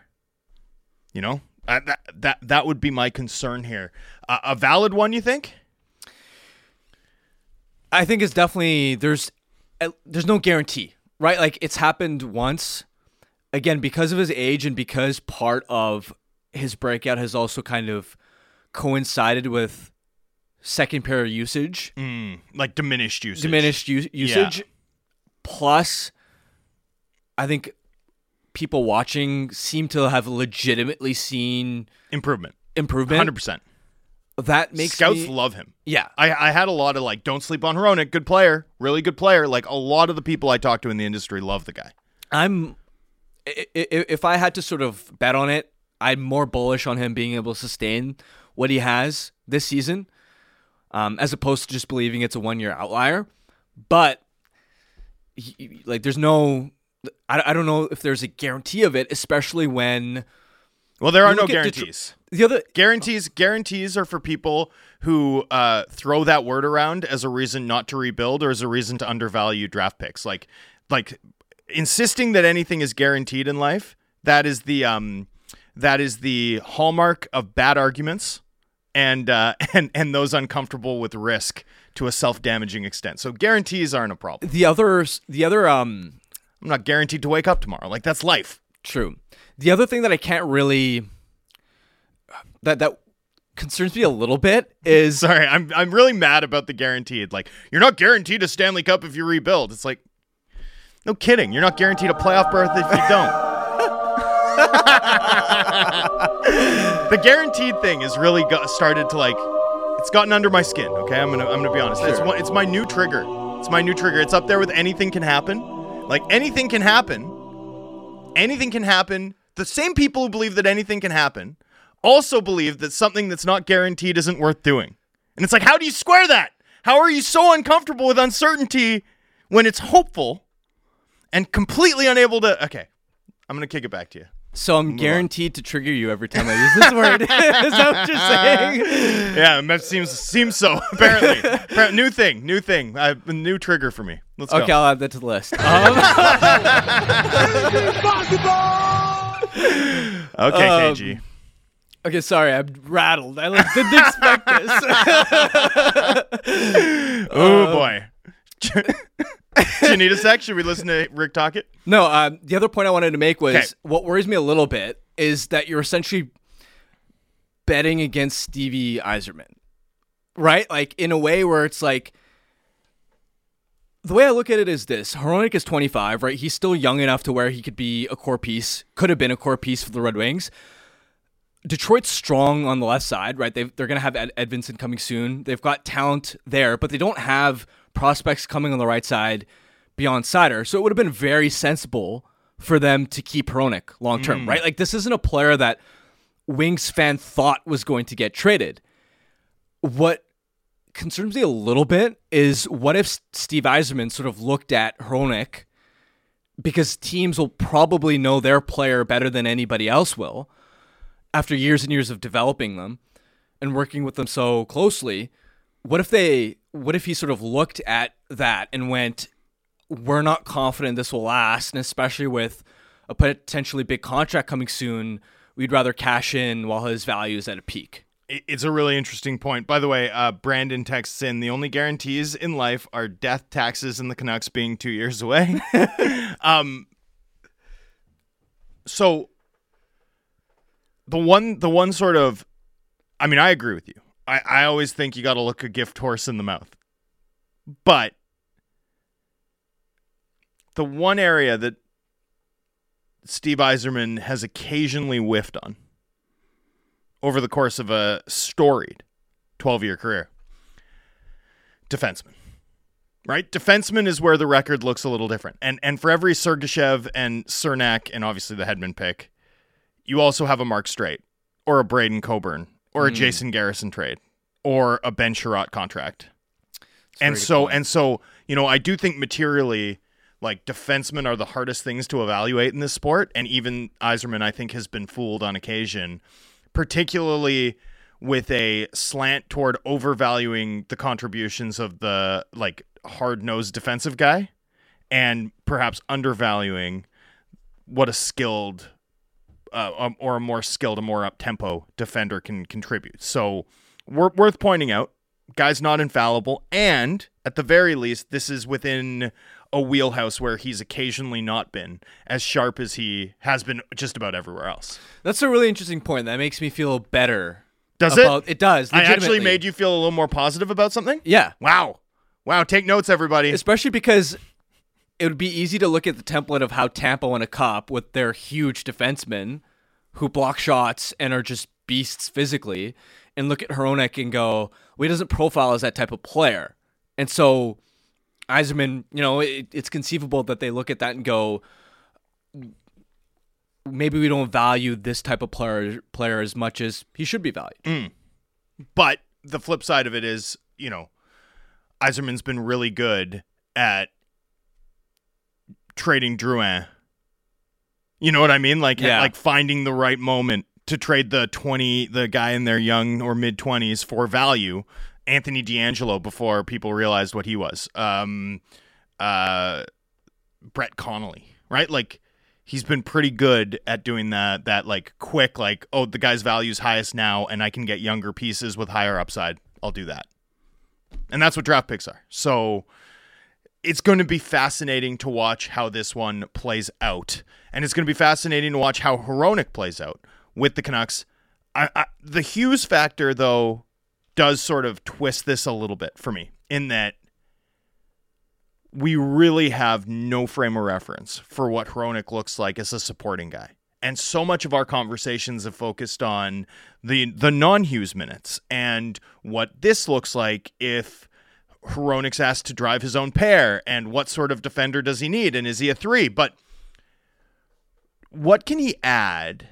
You know? Uh, that, that that would be my concern here. Uh, a valid one, you think? I think it's definitely there's uh, there's no guarantee, right? Like it's happened once. Again, because of his age and because part of his breakout has also kind of coincided with second pair usage, Mm, like diminished usage. diminished u- usage. Plus, I think people watching seem to have legitimately seen improvement. improvement. Hundred percent. That makes Scouts me, love him. yeah. I, I had a lot of like, don't sleep on Hronek, good player, really good player. Like a lot of the people I talk to in the industry love the guy. I'm if I had to sort of bet on it, I'm more bullish on him being able to sustain what he has this season, um, as opposed to just believing it's a one year outlier. But he, like, there's no, I, I don't know if there's a guarantee of it, especially when Well, there are no at Detro- guarantees. the other Guarantees guarantees are for people who uh, throw that word around as a reason not to rebuild or as a reason to undervalue draft picks. Like like insisting that anything is guaranteed in life, that is the um that is the hallmark of bad arguments and uh, [LAUGHS] and and those uncomfortable with risk to a self-damaging extent. So guarantees aren't a problem. the other the other um I'm not guaranteed to wake up tomorrow. Like that's life. True. The other thing that I can't really that that concerns me a little bit is [LAUGHS] Sorry, I'm I'm really mad about the guaranteed. Like you're not guaranteed a Stanley Cup if you rebuild. It's like no kidding. You're not guaranteed a playoff berth if you don't. [LAUGHS] the guaranteed thing is really got started to like it's gotten under my skin, okay? I'm going to I'm going to be honest. It's Sure. one, it's my new trigger. It's my new trigger. It's up there with anything can happen. Like anything can happen. Anything can happen. The same people who believe that anything can happen also believe that something that's not guaranteed isn't worth doing. And it's like, how do you square that? How are you so uncomfortable with uncertainty when it's hopeful and completely unable to? Okay, I'm gonna kick it back to you. so I'm guaranteed to trigger you every time I use this word. [LAUGHS] is that what you're [LAUGHS] saying? Yeah, that seems seems so. [LAUGHS] Apparently, new thing, new thing, uh, a new trigger for me. Let's Okay, go. I'll add that to the list. Um, Okay, um, KG. okay, sorry, I'm rattled. I like, didn't expect this. Oh boy. Do you need a sec? Should we listen to Rick talk it? No, um, the other point I wanted to make was Okay. what worries me a little bit is that you're essentially betting against Stevie Yzerman, right? Like in a way where it's like the way I look at it is this: Hronek is 25, right? He's still young enough to where he could be a core piece, could have been a core piece for the Red Wings. Detroit's strong on the left side, right? They've, they're going to have Ed, Edvinsson coming soon. They've got talent there, but they don't have prospects coming on the right side beyond Seider. So it would have been very sensible for them to keep Hronek long term, mm. right? Like this isn't a player that Wings fan thought was going to get traded. What concerns me a little bit is what if Steve Yzerman sort of looked at Hronek because teams will probably know their player better than anybody else will after years and years of developing them and working with them so closely. What if they what if he sort of looked at that and went we're not confident this will last and especially with a potentially big contract coming soon, we'd rather cash in while his value is at a peak. It's a really interesting point. By the way, uh, Brandon texts in the only guarantees in life are death, taxes, and the Canucks being two years away. [LAUGHS] um, so the one, the one sort of, I mean, I agree with you. I, I always think you got to look a gift horse in the mouth, but the one area that Steve Yzerman has occasionally whiffed on over the course of a storied 12 year career. Defenseman. Right? Defenseman is where the record looks a little different. And and for every Sergachev and Cernak and obviously the Hedman pick, you also have a Marc Staal or a Braydon Coburn or a Jason Garrison trade or a Ben Chiarot contract. And so point. and so, you know, I do think materially like defensemen are the hardest things to evaluate in this sport and even Yzerman I think has been fooled on occasion particularly with a slant toward overvaluing the contributions of the like hard-nosed defensive guy and perhaps undervaluing what a skilled uh, um, or a more skilled, a more up tempo defender can contribute. So, wor- worth pointing out, guy's not infallible, and at the very least, this is within a wheelhouse where he's occasionally not been as sharp as he has been just about everywhere else. That's a really interesting point. That makes me feel better. Does about, it? It does. I actually made you feel a little more positive about something. Yeah, Wow, wow! Take notes, everybody. especially because it would be easy to look at the template of how Tampa won a cup with their huge defensemen who block shots and are just beasts physically, and look at Hronek and go, well, he doesn't profile as that type of player. And so Yzerman, you know, it, it's conceivable that they look at that and go, maybe we don't value this type of player player as much as he should be valued. Mm. But the flip side of it is, you know, Yzerman's been really good at trading Drouin. You know what I mean? Like Yeah. like finding the right moment to trade the 20 the guy in their young or mid 20s for value. Anthony DeAngelo before people realized what he was. Um uh Brett Connolly, right? Like he's been pretty good at doing that that like quick like oh the guy's value is highest now and I can get younger pieces with higher upside. I'll do that. And that's what draft picks are. So it's going to be fascinating to watch how this one plays out. And it's going to be fascinating to watch how Hronek plays out with the Canucks. I, I, the Hughes factor, though, does sort of twist this a little bit for me in that we really have no frame of reference for what Hronek looks like as a supporting guy. And so much of our conversations have focused on the the non-Hughes minutes and what this looks like if Hronek's asked to drive his own pair and what sort of defender does he need and is he a 3? But what can he add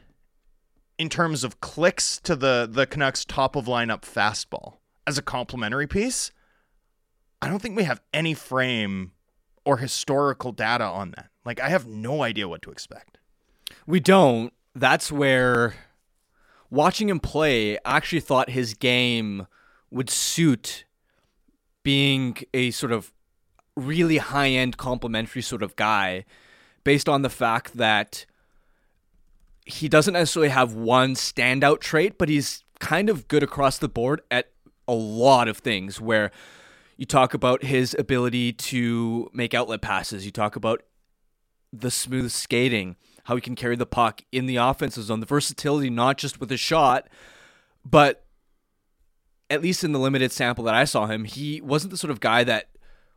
in terms of clicks to the the Canucks top of lineup fastball as a complementary piece? I don't think we have any frame or historical data on that. Like I have no idea what to expect. We don't. That's where watching him play, I actually thought his game would suit being a sort of really high end complimentary sort of guy based on the fact that he doesn't necessarily have one standout trait, but he's kind of good across the board at a lot of things where you talk about his ability to make outlet passes, you talk about the smooth skating, how he can carry the puck in the offensive zone, the versatility not just with his shot, but at least in the limited sample that I saw him, he wasn't the sort of guy that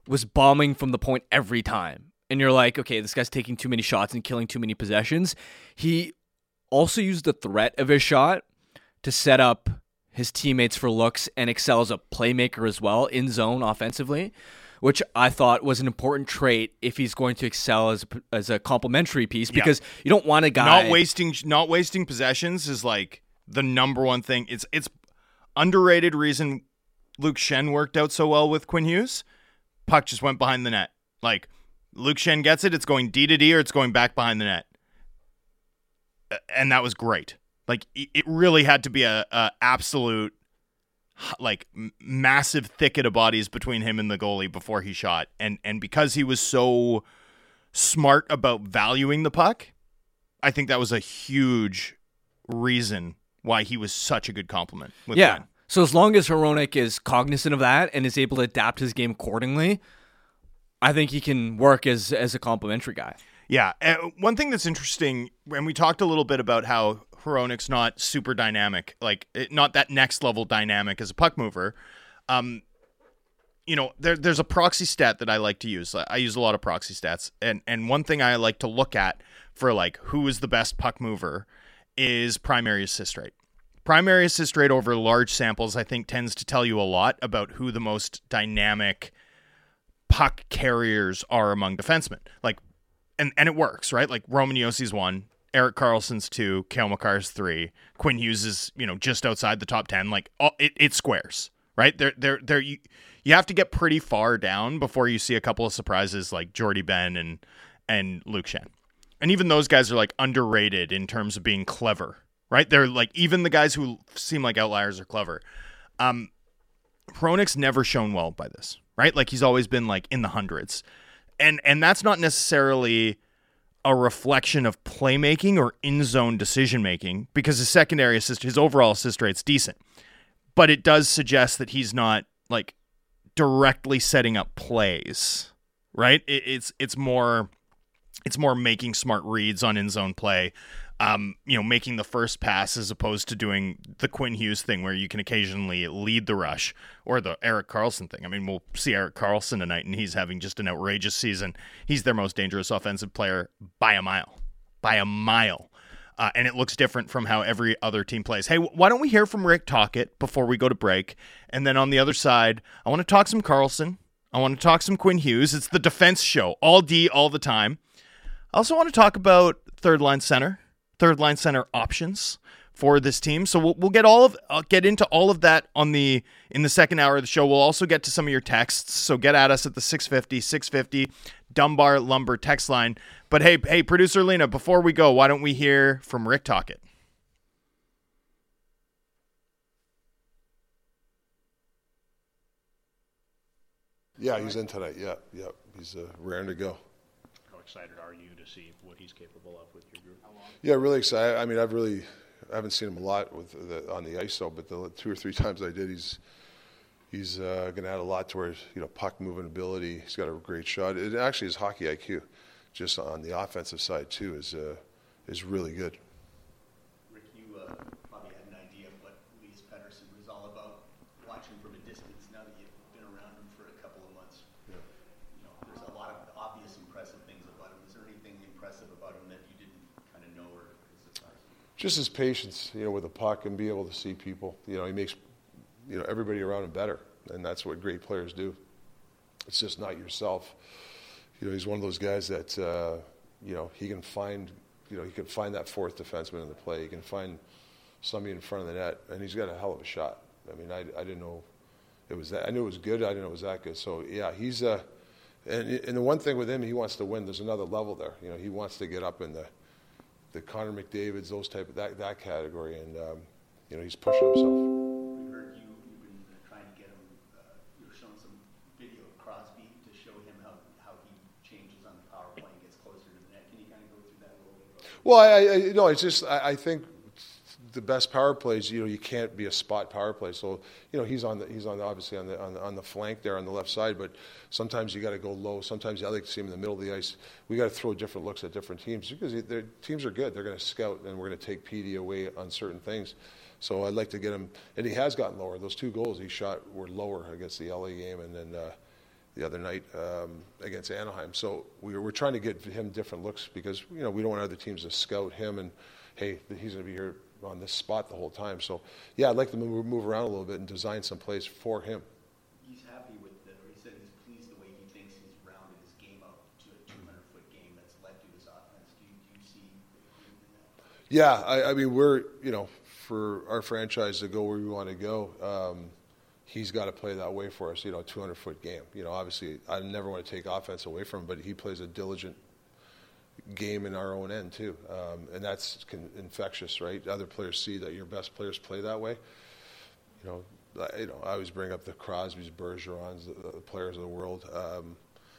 was bombing from the point every time. And you're like, okay, this guy's taking too many shots and killing too many possessions. He also used the threat of his shot to set up his teammates for looks and excel as a playmaker as well in zone offensively, which I thought was an important trait if he's going to excel as a, as a complementary piece because you don't want a guy Not wasting not wasting possessions is like the number one thing. It's it's underrated reason Luke Schenn worked out so well with Quinn Hughes. Puck just went behind the net. Like Luke Schenn gets it, it's going D to D or it's going back behind the net. And that was great. Like it really had to be a, a absolute like massive thicket of bodies between him and the goalie before he shot. And and because he was so smart about valuing the puck, I think that was a huge reason why he was such a good compliment. With Yeah. So as long as Hronek is cognizant of that and is able to adapt his game accordingly, I think he can work as as a complimentary guy. Yeah. Uh, one thing that's interesting, and we talked a little bit about how Hronek's not super dynamic, like it, not that next level dynamic as a puck mover. Um, you know, there, there's a proxy stat that I like to use. I use a lot of proxy stats, and and one thing I like to look at for like who is the best puck mover is primary assist rate. Primary assist rate over large samples, I think, tends to tell you a lot about who the most dynamic puck carriers are among defensemen. Like and and it works, right? Like Roman Josi's one, Erik Karlsson's two, Cale Makar's three, Quinn Hughes is you know just outside the top ten. Like all, it, it squares, right? There, there, there. You you have to get pretty far down before you see a couple of surprises like Jordie Benn and and Luke Schenn, and even those guys are like underrated in terms of being clever, right? They're like even the guys who seem like outliers are clever. Um, Hronek's never shown well by this, right? Like he's always been like in the hundreds and and that's not necessarily a reflection of playmaking or in zone decision making because his secondary assist, his overall assist rate's decent, but it does suggest that he's not like directly setting up plays, right? It, it's it's more it's more making smart reads on in zone play. Um, you know, making the first pass as opposed to doing the Quinn Hughes thing where you can occasionally lead the rush or the Erik Karlsson thing. I mean, we'll see Erik Karlsson tonight and he's having just an outrageous season. He's their most dangerous offensive player by a mile. By a mile. Uh, and it looks different from how every other team plays. Hey, why don't we hear from Rick Tocchet before we go to break? And then on the other side, I want to talk some Karlsson. I want to talk some Quinn Hughes. It's the defense show, all D all the time. I also want to talk about third line center third line center options for this team. So we'll, we'll get all of I'll get into all of that on the in the second hour of the show. We'll also get to some of your texts. So get at us at the 650 650 Dunbar Lumber text line. But hey, hey producer Lina, before we go, why don't we hear from Rick Tocchet? Yeah, he's in tonight. Yeah, yeah, he's uh, raring to go. Excited are you to see what he's capable of with your group? Yeah, really excited. I mean, I've really I haven't seen him a lot with the, on the ice though, but the two or three [LAUGHS] times I did, he's he's uh, going to add a lot to his you know puck moving ability. He's got a great shot. It actually his hockey IQ, just on the offensive side too, is uh, is really good. Rick, you uh, probably had an idea of what Elias Pettersson was all about, watching from a distance. Now that you've been around him for a couple of months, Yeah. you know, there's a lot of obvious impressive things about him. Is there anything impressive about him that you didn't kind of know or criticize? Just his patience, you know, with the puck and be able to see people. You know, he makes you know everybody around him better, and that's what great players do. It's just not yourself. You know, he's one of those guys that uh, you know he can find. You know, he can find that fourth defenseman in the play. He can find somebody in front of the net, and he's got a hell of a shot. I mean, I, I didn't know it was that. I knew it was good. I didn't know it was that good. So yeah, he's uh, and and the one thing with him, he wants to win. There's another level there. You know, he wants to get up in the the Connor McDavid's, those type of that that category, and um, you know, he's pushing himself. We heard you, you've been trying to get him, uh, you were showing some video of Crosby to show him how, how he changes on the power play and gets closer to the net. Can you kind of go through that a little bit? Well, I, I know, it's just I, I think the best power plays, you know, you can't be a spot power play. So, you know, he's on the he's on the, obviously on the, on the on the flank there on the left side, but sometimes you got to go low. Sometimes I like to see him in the middle of the ice. We got to throw different looks at different teams because their teams are good. They're going to scout and we're going to take PD away on certain things. So I'd like to get him, and he has gotten lower. Those two goals he shot were lower against the LA game and then uh, the other night um, against Anaheim. So we were, we're trying to get him different looks because you know we don't want other teams to scout him and hey he's going to be here on this spot the whole time. So yeah, I'd like to move, move around a little bit and design some plays for him. He's happy with the, or he said he's pleased the way he thinks he's rounded his game up to a 200 foot game that's led to his offense. Do you, do you see that? Yeah, I, I mean we're you know for our franchise to go where we want to go. Um, he's got to play that way for us. You know, 200 foot game. You know, obviously I never want to take offense away from him, but he plays a diligent game in our own end too, um, and that's con- infectious, right? Other players see that your best players play that way. You know, I, you know, I always bring up the Crosby's, Bergerons, the, the players of the world. Um,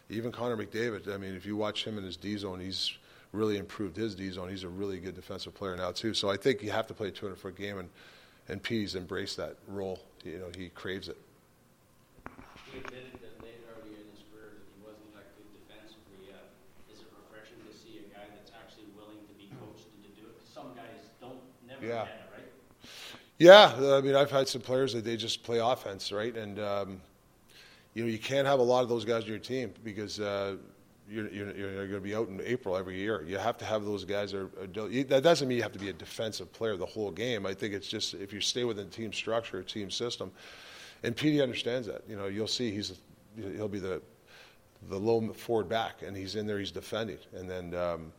even Connor McDavid. I mean, if you watch him in his D zone, he's really improved his D zone. He's a really good defensive player now too. So I think you have to play a 200 foot game, and and P's embraced that role. You know, he craves it. He admitted that late earlier in his career that he wasn't that good defensively. Uh, is it refreshing to see a guy that's actually willing to be coached and to do it? 'Cause some guys don't never Yeah. get it, right? Yeah, I mean, I've had some players that they just play offense, right? And um, you know, you can't have a lot of those guys on your team because uh, you're, you're, you're going to be out in April every year. You have to have those guys. That, are, that doesn't mean you have to be a defensive player the whole game. I think it's just if you stay within team structure, team system, and PD understands that. You know, you'll see he's he'll be the the low forward back, and he's in there, he's defending, and then um,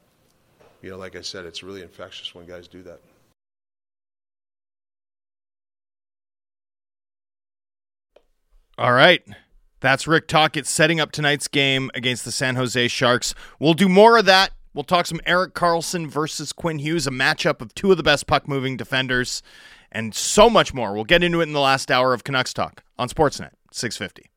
you know, like I said, it's really infectious when guys do that. All right. That's Rick Tocchet setting up tonight's game against the San Jose Sharks. We'll do more of that. We'll talk some Erik Karlsson versus Quinn Hughes, a matchup of two of the best puck moving defenders, and so much more. We'll get into it in the last hour of Canucks Talk on Sportsnet 650.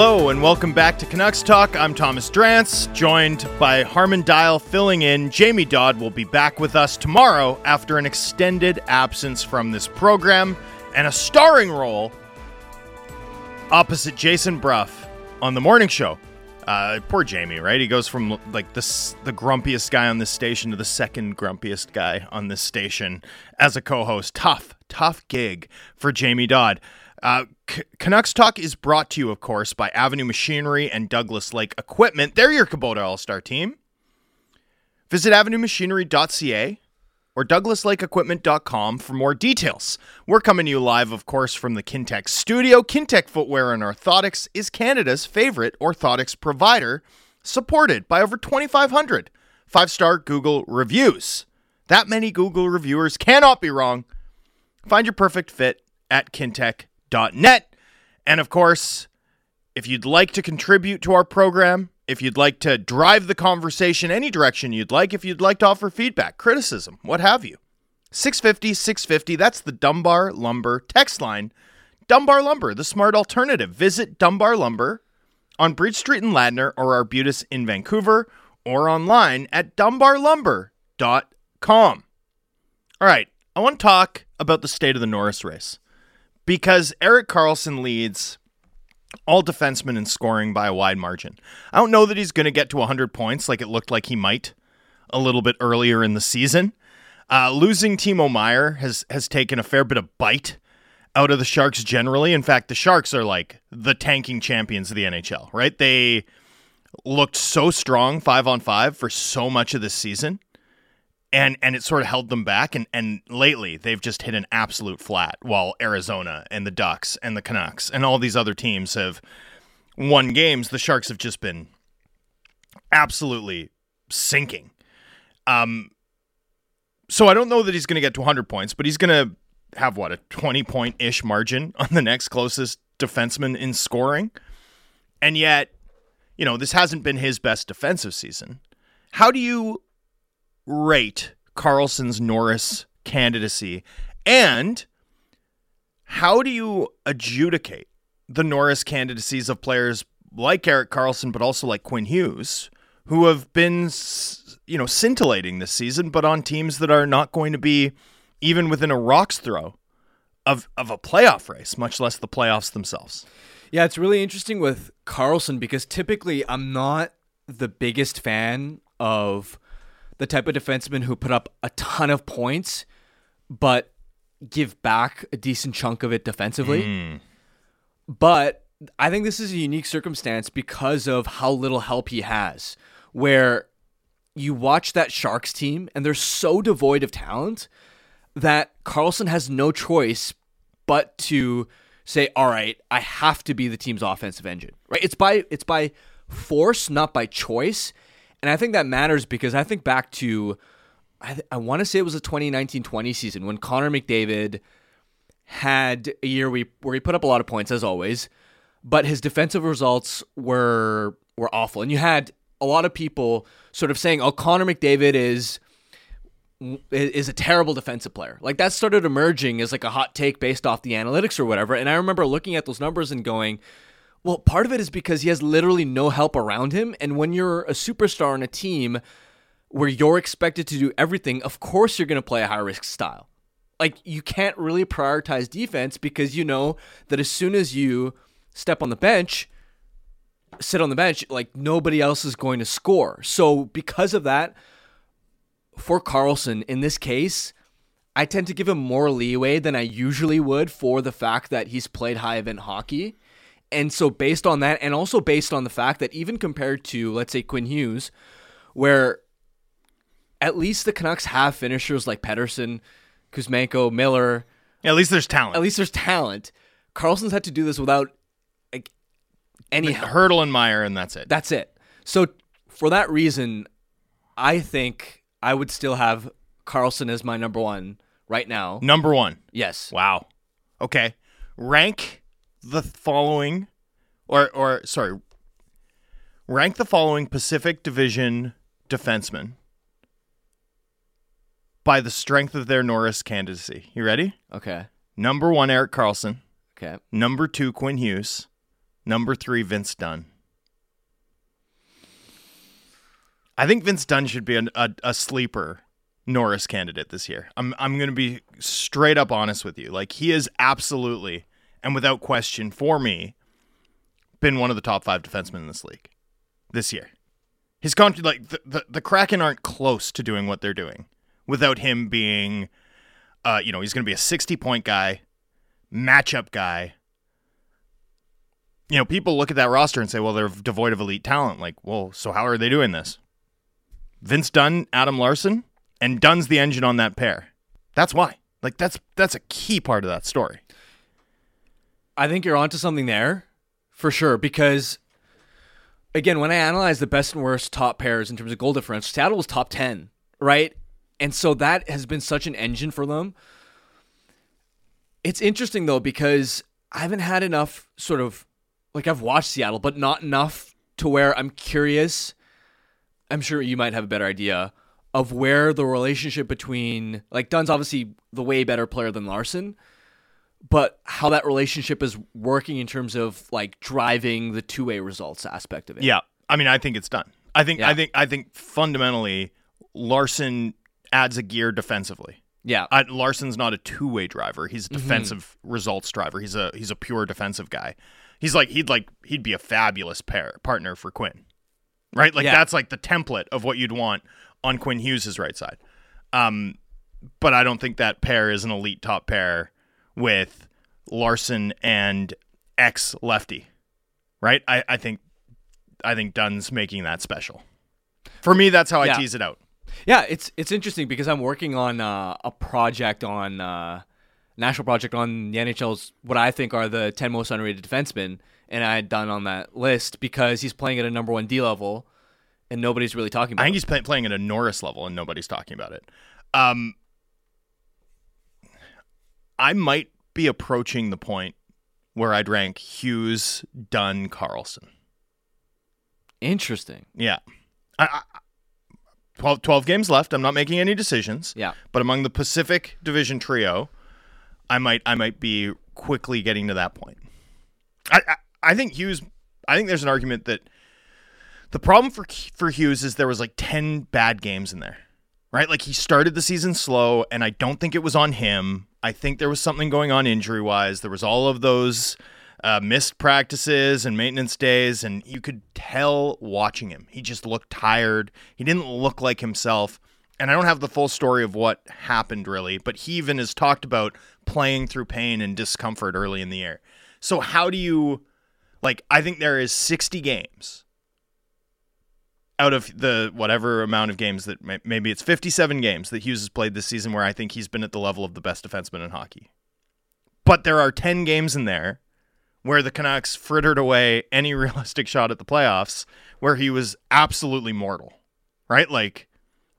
Hello and welcome back to Canucks Talk. I'm Thomas Drance, joined by Harman Dayal filling in. Jamie Dodd will be back with us tomorrow after an extended absence from this program and a starring role opposite Jason Brough on the morning show. Uh, poor Jamie, right? He goes from like the the grumpiest guy on this station to the second grumpiest guy on this station as a co-host. Tough, tough gig for Jamie Dodd. Uh, C- Canucks Talk is brought to you, of course, by Avenue Machinery and Douglas Lake Equipment. They're your Kubota All Star team. Visit avenuemachinery.ca or douglaslakeequipment.com for more details. We're coming to you live, of course, from the Kintec studio. Kintec Footwear and Orthotics is Canada's favorite orthotics provider, supported by over 2,500 five star Google reviews. That many Google reviewers cannot be wrong. Find your perfect fit at kintec.net. And of course, if you'd like to contribute to our program, if you'd like to drive the conversation any direction you'd like, if you'd like to offer feedback, criticism, what have you, 650 650, that's the Dunbar Lumber text line. Dunbar Lumber, the smart alternative. Visit Dunbar Lumber on Bridge Street in Ladner or Arbutus in Vancouver or online at dunbarlumber.com. All right, I want to talk about the state of the Norris race because Erik Karlsson leads all defensemen in scoring by a wide margin. I don't know that he's going to get to 100 points like it looked like he might a little bit earlier in the season. Uh, losing Timo Meier has has taken a fair bit of bite out of the Sharks generally. In fact, the Sharks are like the tanking champions of the NHL, right? They looked so strong five on five for so much of this season. And and it sort of held them back. And and lately they've just hit an absolute flat while Arizona and the Ducks and the Canucks and all these other teams have won games. The Sharks have just been absolutely sinking. Um so I don't know that he's going to get to 100 points, but he's going to have what a 20 point ish margin [LAUGHS] on the next closest defenseman in scoring. And yet, you know, this hasn't been his best defensive season. How do you rate Karlsson's Norris candidacy? And how do you adjudicate the Norris candidacies of players like Erik Karlsson, but also like Quinn Hughes, who have been, you know, scintillating this season, but on teams that are not going to be even within a rock's throw of, of a playoff race, much less the playoffs themselves? Yeah, it's really interesting with Karlsson because typically I'm not the biggest fan of the type of defenseman who put up a ton of points but give back a decent chunk of it defensively. Mm. But I think this is a unique circumstance because of how little help he has, where you watch that Sharks team and they're so devoid of talent that Karlsson has no choice but to say, "All right, I have to be the team's offensive engine." Right? It's by it's by force, not by choice. And I think that matters because I think back to I, th- I want to say it was the 2019-20 season when Connor McDavid had a year we, where he put up a lot of points as always, but his defensive results were were awful. And you had a lot of people sort of saying, "Oh, Connor McDavid is is a terrible defensive player." Like that started emerging as like a hot take based off the analytics or whatever. And I remember looking at those numbers and going, "Well, part of it is because he has literally no help around him, and when you're a superstar on a team where you're expected to do everything, of course you're going to play a high risk style." Like you can't really prioritize defense because you know that as soon as you step on the bench, sit on the bench, like nobody else is going to score. So because of that, for Karlsson in this case, I tend to give him more leeway than I usually would for the fact that he's played high event hockey. And so based on that, and also based on the fact that even compared to, let's say, Quinn Hughes, where at least the Canucks have finishers like Pettersson, Kuzmenko, Miller, At least there's talent. at least there's talent. Karlsson's had to do this without like any. Hertl and Meier, and that's it. That's it. So for that reason, I think I would still have Karlsson as my number one right now. Number one. Yes. Wow. Okay. Rank the following, or or sorry, rank the following Pacific Division defensemen by the strength of their Norris candidacy. You ready? Okay. Number one, Erik Karlsson. Okay. Number two, Quinn Hughes. Number three, Vince Dunn. I think Vince Dunn should be an, a, a sleeper Norris candidate this year. I'm I'm going to be straight up honest with you. Like he is absolutely and without question for me been one of the top 5 defensemen in this league this year. His con- like the, the the Kraken aren't close to doing what they're doing without him being uh you know, he's going to be a 60 point guy, matchup guy. You know, people look at that roster and say, well, they're devoid of elite talent. Like, well, so how are they doing this? Vince Dunn, Adam Larsson, and Dunn's the engine on that pair. That's why. Like that's that's a key part of that story. I think you're onto something there for sure because again, when I analyze the best and worst top pairs in terms of goal difference, Seattle was top 10, right? And so that has been such an engine for them. It's interesting though because I haven't had enough sort of like I've watched Seattle, but not enough to where I'm curious. I'm sure you might have a better idea of where the relationship between like Dunn's obviously the way better player than Larsson, but how that relationship is working in terms of like driving the two way results aspect of it. Yeah. I mean, I think it's done. I think Yeah. I think I think fundamentally Larsson adds a gear defensively. Yeah. I, Larsson's not a two-way driver. He's Mm-hmm. a defensive results driver. He's a he's a pure defensive guy. He's like he'd like he'd be a fabulous pair partner for Quinn. Right? Like Yeah. that's like the template of what you'd want on Quinn Hughes' right side. Um but I don't think that pair is an elite top pair with Larsson and ex lefty. Right? I, I think I think Dunn's making that special. For me, that's how I Yeah. tease it out. Yeah, it's it's interesting because I'm working on uh, a project on uh, national project on the NHL's what I think are the 10 most underrated defensemen, and I had Dunn on that list because he's playing at a number one D level, and nobody's really talking about. I think him. he's play, playing at a Norris level and nobody's talking about it. Um, I might be approaching the point where I'd rank Hughes, Dunn, Karlsson. Interesting. Yeah. I, I, 12, 12 games left. I'm not making any decisions. Yeah. But among the Pacific Division trio, I might I might be quickly getting to that point. I, I I think Hughes. I think there's an argument that the problem for for Hughes is there was like ten bad games in there, right? Like he started the season slow, and I don't think it was on him. I think there was something going on injury wise. There was all of those uh, missed practices and maintenance days, and you could tell watching him. He just looked tired. He didn't look like himself. And I don't have the full story of what happened really, but he even has talked about playing through pain and discomfort early in the year. So how do you like I think there is 60 games out of the whatever amount of games that may- maybe it's 57 games that Hughes has played this season where I think he's been at the level of the best defenseman in hockey. But there are 10 games in there where the Canucks frittered away any [LAUGHS] realistic shot at the playoffs where he was absolutely mortal. Right? Like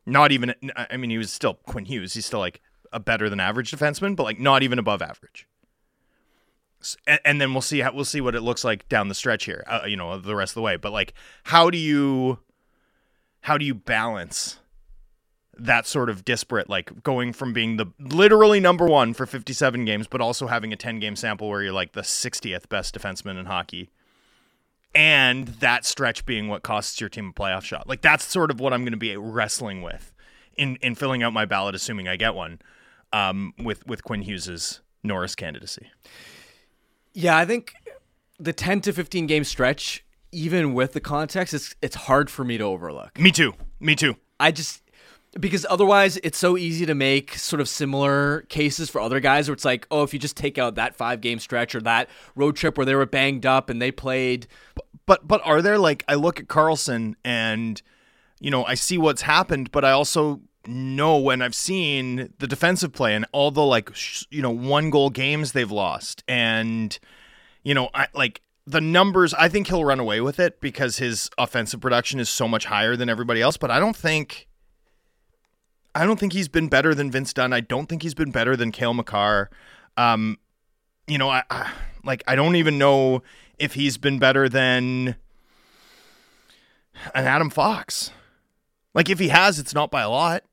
not even I mean he was still Quinn Hughes, he's still like a better than average defenseman, but like not even above average. And, then we'll see how we'll see what it looks like down the stretch here, uh, you know, the rest of the way. But like, how do you, how do you balance that sort of disparate, like going from being the literally number one for 57 games, but also having a 10 game sample where you're like the 60th best defenseman in hockey, and that stretch being what costs your team a playoff shot. Like that's sort of what I'm going to be wrestling with in in filling out my ballot, assuming I get one, um, with with Quinn Hughes's Norris candidacy. Yeah, I think the 10 to 15 game stretch, even with the context, it's it's hard for me to overlook. Me too. Me too. I just because otherwise it's so easy to make sort of similar cases for other guys where it's like, oh, if you just take out that five game stretch or that road trip where they were banged up and they played But but are there like I look at Karlsson and you know I see what's happened, but I also know when I've seen the defensive play and all the like sh- you know one goal games they've lost and you know I like the numbers I think he'll run away with it because his offensive production is so much higher than everybody else, but I don't think I don't think he's been better than Vince Dunn. I don't think he's been better than Cale Makar. Um, you know, I, I like I don't even know if he's been better than an Adam Fox. Like if he has, it's not by a lot,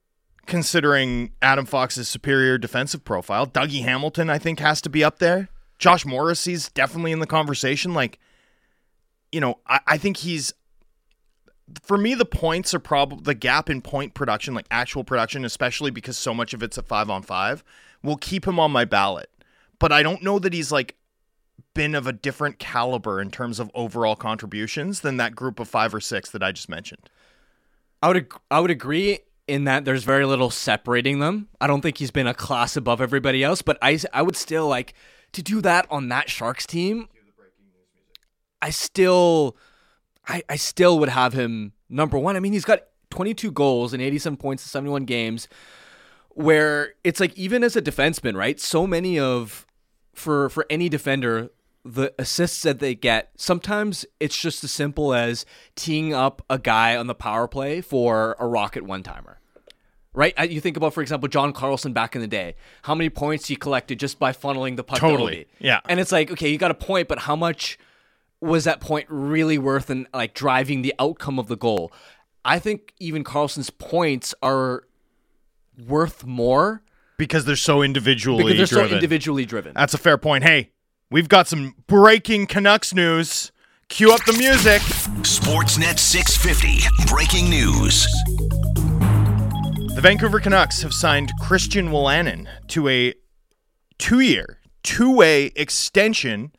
considering Adam Fox's superior defensive profile. Dougie Hamilton, I think, has to be up there. Josh Morrissey's definitely in the conversation. Like, you know, I, I think he's for me, the points are probably the gap in point production, like actual production, especially because so much of it's a five on five, will keep him on my ballot. But I don't know that he's like been of a different caliber in terms of overall contributions than that group of five or six that I just mentioned. I would ag- I would agree in that there's very little separating them. I don't think he's been a class above everybody else, but I I would still like to do that on that Sharks team. I still I I still would have him number 1. I mean, he's got 22 goals and 87 points in 71 games where it's like even as a defenseman, right? So many of for for any defender, the assists that they get, sometimes it's just as simple as teeing up a guy on the power play for a rocket one timer. Right? Uh, You think about, for example, John Carlson back in the day. How many points he collected just by funneling the puck Totally. Ovi. Yeah. And it's like, okay, you got a point, but how much was that point really worth in like driving the outcome of the goal? I think even Carlson's points are worth more because they're so individually because they're driven. so individually driven. That's a fair point. Hey, we've got some breaking Canucks news. Cue up the music. Sportsnet 650 breaking news. The Vancouver Canucks have signed Christian Wolanin to a two-year, two-way extension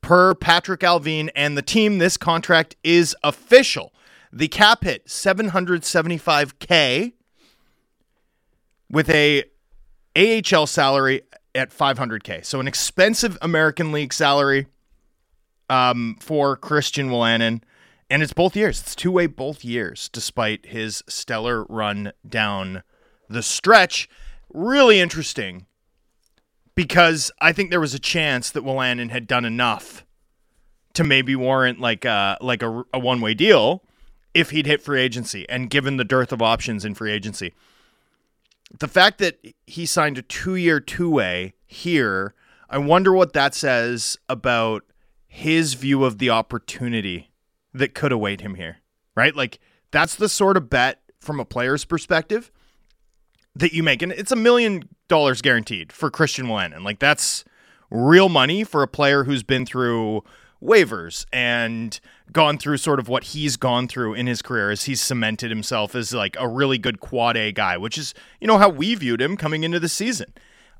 per Patrick Alvine and the team. This contract is official. The cap hit 775k with a AHL salary at 500k. So an expensive American League salary um, for Christian Wolanin. And it's both years. It's two way both years, despite his stellar run down the stretch. Really interesting because I think there was a chance that Wolanin had done enough to maybe warrant like a like a, a one way deal if he'd hit free agency. And given the dearth of options in free agency, the fact that he signed a two year two way here, I wonder what that says about his view of the opportunity that could await him here, right? Like that's the sort of bet from a player's perspective that you make, and it's a million dollars guaranteed for Christian Wolanin. Like that's real money for a player who's been through waivers and gone through sort of what he's gone through in his career as he's cemented himself as like a really good quad A guy, which is, you know, how we viewed him coming into the season.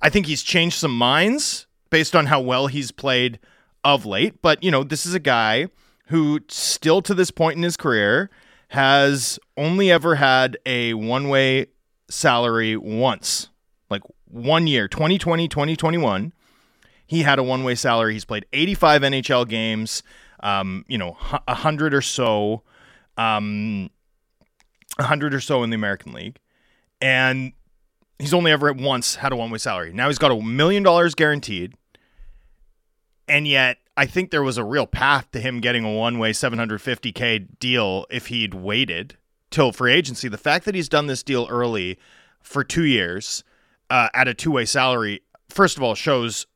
I think he's changed some minds based on how well he's played of late, but you know, this is a guy who still to this point in his career has only ever had a one-way salary once. Like one year, 2020, 2021 he had a one way salary. He's played 85 NHL games, um, you know, a hundred or so, um, a hundred or so in the American League, and he's only ever once had a one way salary. Now he's got a million dollars guaranteed, and yet I think there was a real path to him getting a one way 750k deal if he'd waited till free agency. The fact that he's done this deal early for two years uh, at a two way salary, first of all, shows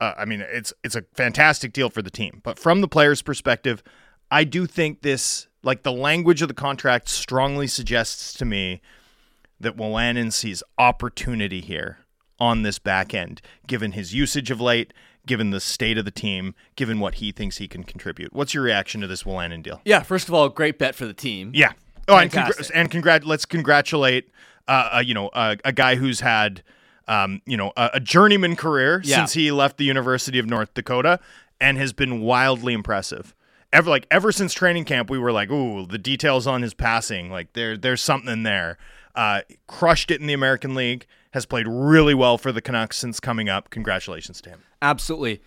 uh, I mean, it's it's a fantastic deal for the team. But from the player's perspective, I do think this, like the language of the contract, strongly suggests to me that Wolanin sees opportunity here on this back end, given his usage of late, given the state of the team, given what he thinks he can contribute. What's your reaction to this Wolanin deal? yeah, first of all, great bet for the team. Yeah. Oh, and, congr- and congrat. Let's congratulate, uh, uh, you know, uh, a guy who's had, um, you know, a, a journeyman career Yeah. since he left the University of North Dakota, and has been wildly impressive. Ever like ever since training camp, we were like, ooh, the details on his passing, like there, there's something there. Uh, crushed it in the American League. Has played really well for the Canucks since coming up. Congratulations to him. Absolutely.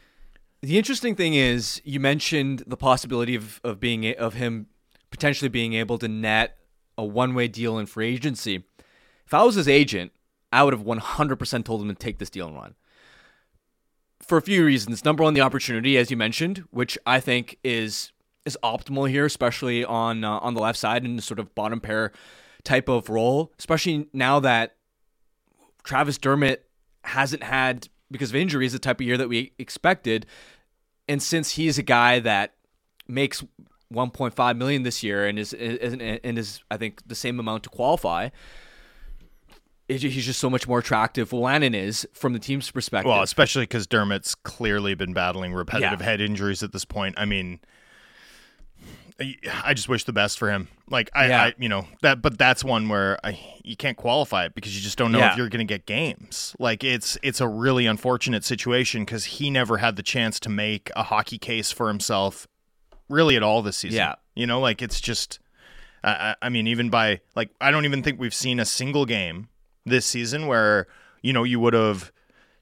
The interesting thing is you mentioned the possibility of, of being of him potentially being able to net a one way deal in free agency. If I was his agent, I would have 100% told him to take this deal and run. For a few reasons. Number one, the opportunity, as you mentioned, which I think is is optimal here, especially on uh, on the left side in the sort of bottom pair type of role, especially now that Travis Dermott hasn't had because of injuries the type of year that we expected, and since he's a guy that makes 1.5 million this year and is, is and is I think the same amount to qualify. He's just so much more attractive. Lannon is from the team's perspective. Well, especially because Dermott's clearly been battling repetitive Yeah. head injuries at this point. I mean, I- just wish the best for him. Like I, Yeah. I you know that, but that's one where I, you can't qualify it because you just don't know Yeah. if you're going to get games. Like it's it's a really unfortunate situation because he never had the chance to make a hockey case for himself, really at all this season. Yeah. you know, like it's just. I I- I mean, even by like, I don't even think we've seen a single game this season where you know you would have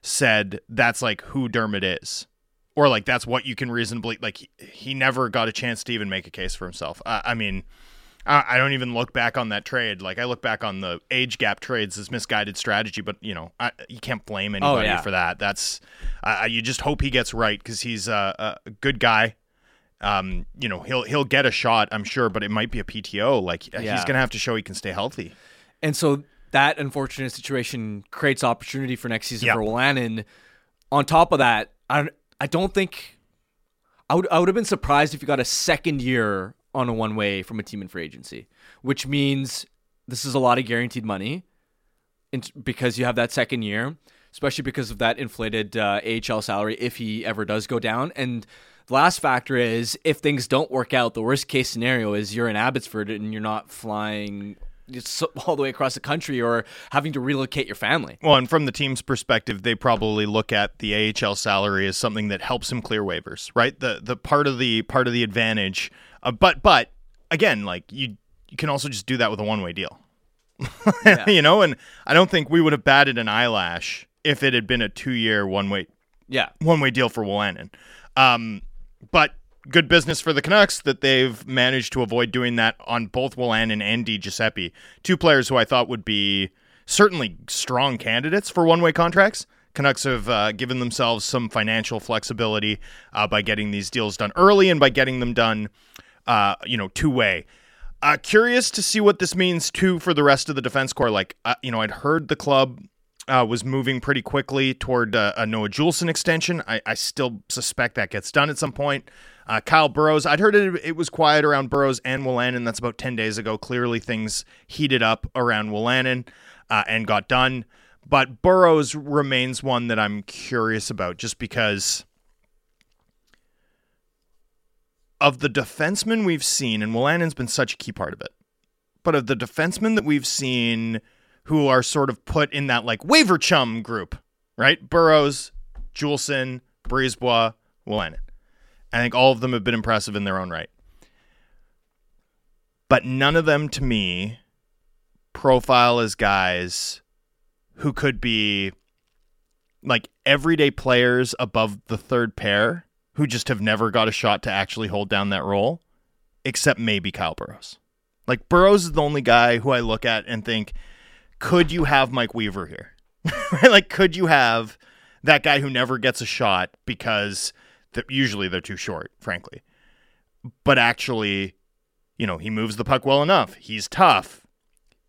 said that's like who Dermott is, or like that's what you can reasonably like. He, he never got a chance to even make a case for himself. I, I mean, I, I don't even look back on that trade. Like I look back on the age gap trades as misguided strategy, but you know, I, you can't blame anybody yeah. for that. That's uh, you just hope he gets right because he's a, a good guy. Um, you know, he'll he'll get a shot, I'm sure, but it might be a PTO. Like Yeah. he's gonna have to show he can stay healthy. And so that unfortunate situation creates opportunity for next season Yeah. for Wolanin. On top of that, I I don't think I would I would have been surprised if you got a second year on a one way from a team in free agency, which means this is a lot of guaranteed money, in, because you have that second year, especially because of that inflated uh, AHL salary if he ever does go down. And the last factor is if things don't work out, the worst case scenario is you're in Abbotsford and you're not flying [LAUGHS] all the way across the country or having to relocate your family. Well, and from the team's perspective, they probably look at the AHL salary as something that helps him clear waivers, right? The the part of the part of the advantage. Uh, but but again, like you you can also just do that with a one way deal, [LAUGHS] you know. And I don't think we would have batted an eyelash if it had been a two year one way Yeah. one way deal for Wolanin. Um, but good business for the Canucks that they've managed to avoid doing that on both Wolanin and Andy Giuseppe, two players who I thought would be certainly strong candidates for one way contracts. Canucks have uh, given themselves some financial flexibility uh, by getting these deals done early and by getting them done, uh, you know, two way. Uh, curious to see what this means too for the rest of the defense core. Like, uh, you know, I'd heard the club uh, was moving pretty quickly toward uh, a Noah Juulsen extension. I, I still suspect that gets done at some point. Uh, Kyle Burroughs, I'd heard it, it was quiet around Burroughs and Wolanin. That's about 10 days ago. Clearly, things heated up around Wolanin uh, and got done. But Burroughs remains one that I'm curious about just because of the defensemen we've seen, and Wolanin's been such a key part of it, but of the defensemen that we've seen who are sort of put in that like waiver chum group, right? Burroughs, Juulsen, Brisebois, Wolanin. I think all of them have been impressive in their own right. But none of them to me profile as guys who could be like everyday players above the third pair who just have never got a shot to actually hold down that role, except maybe Kyle Burroughs. Like Burroughs is the only guy who I look at and think, could you have Mike Weaver here? [LAUGHS] Like, could you have that guy who never gets a shot because th- usually they're too short, frankly. But actually, you know, he moves the puck well enough. He's tough.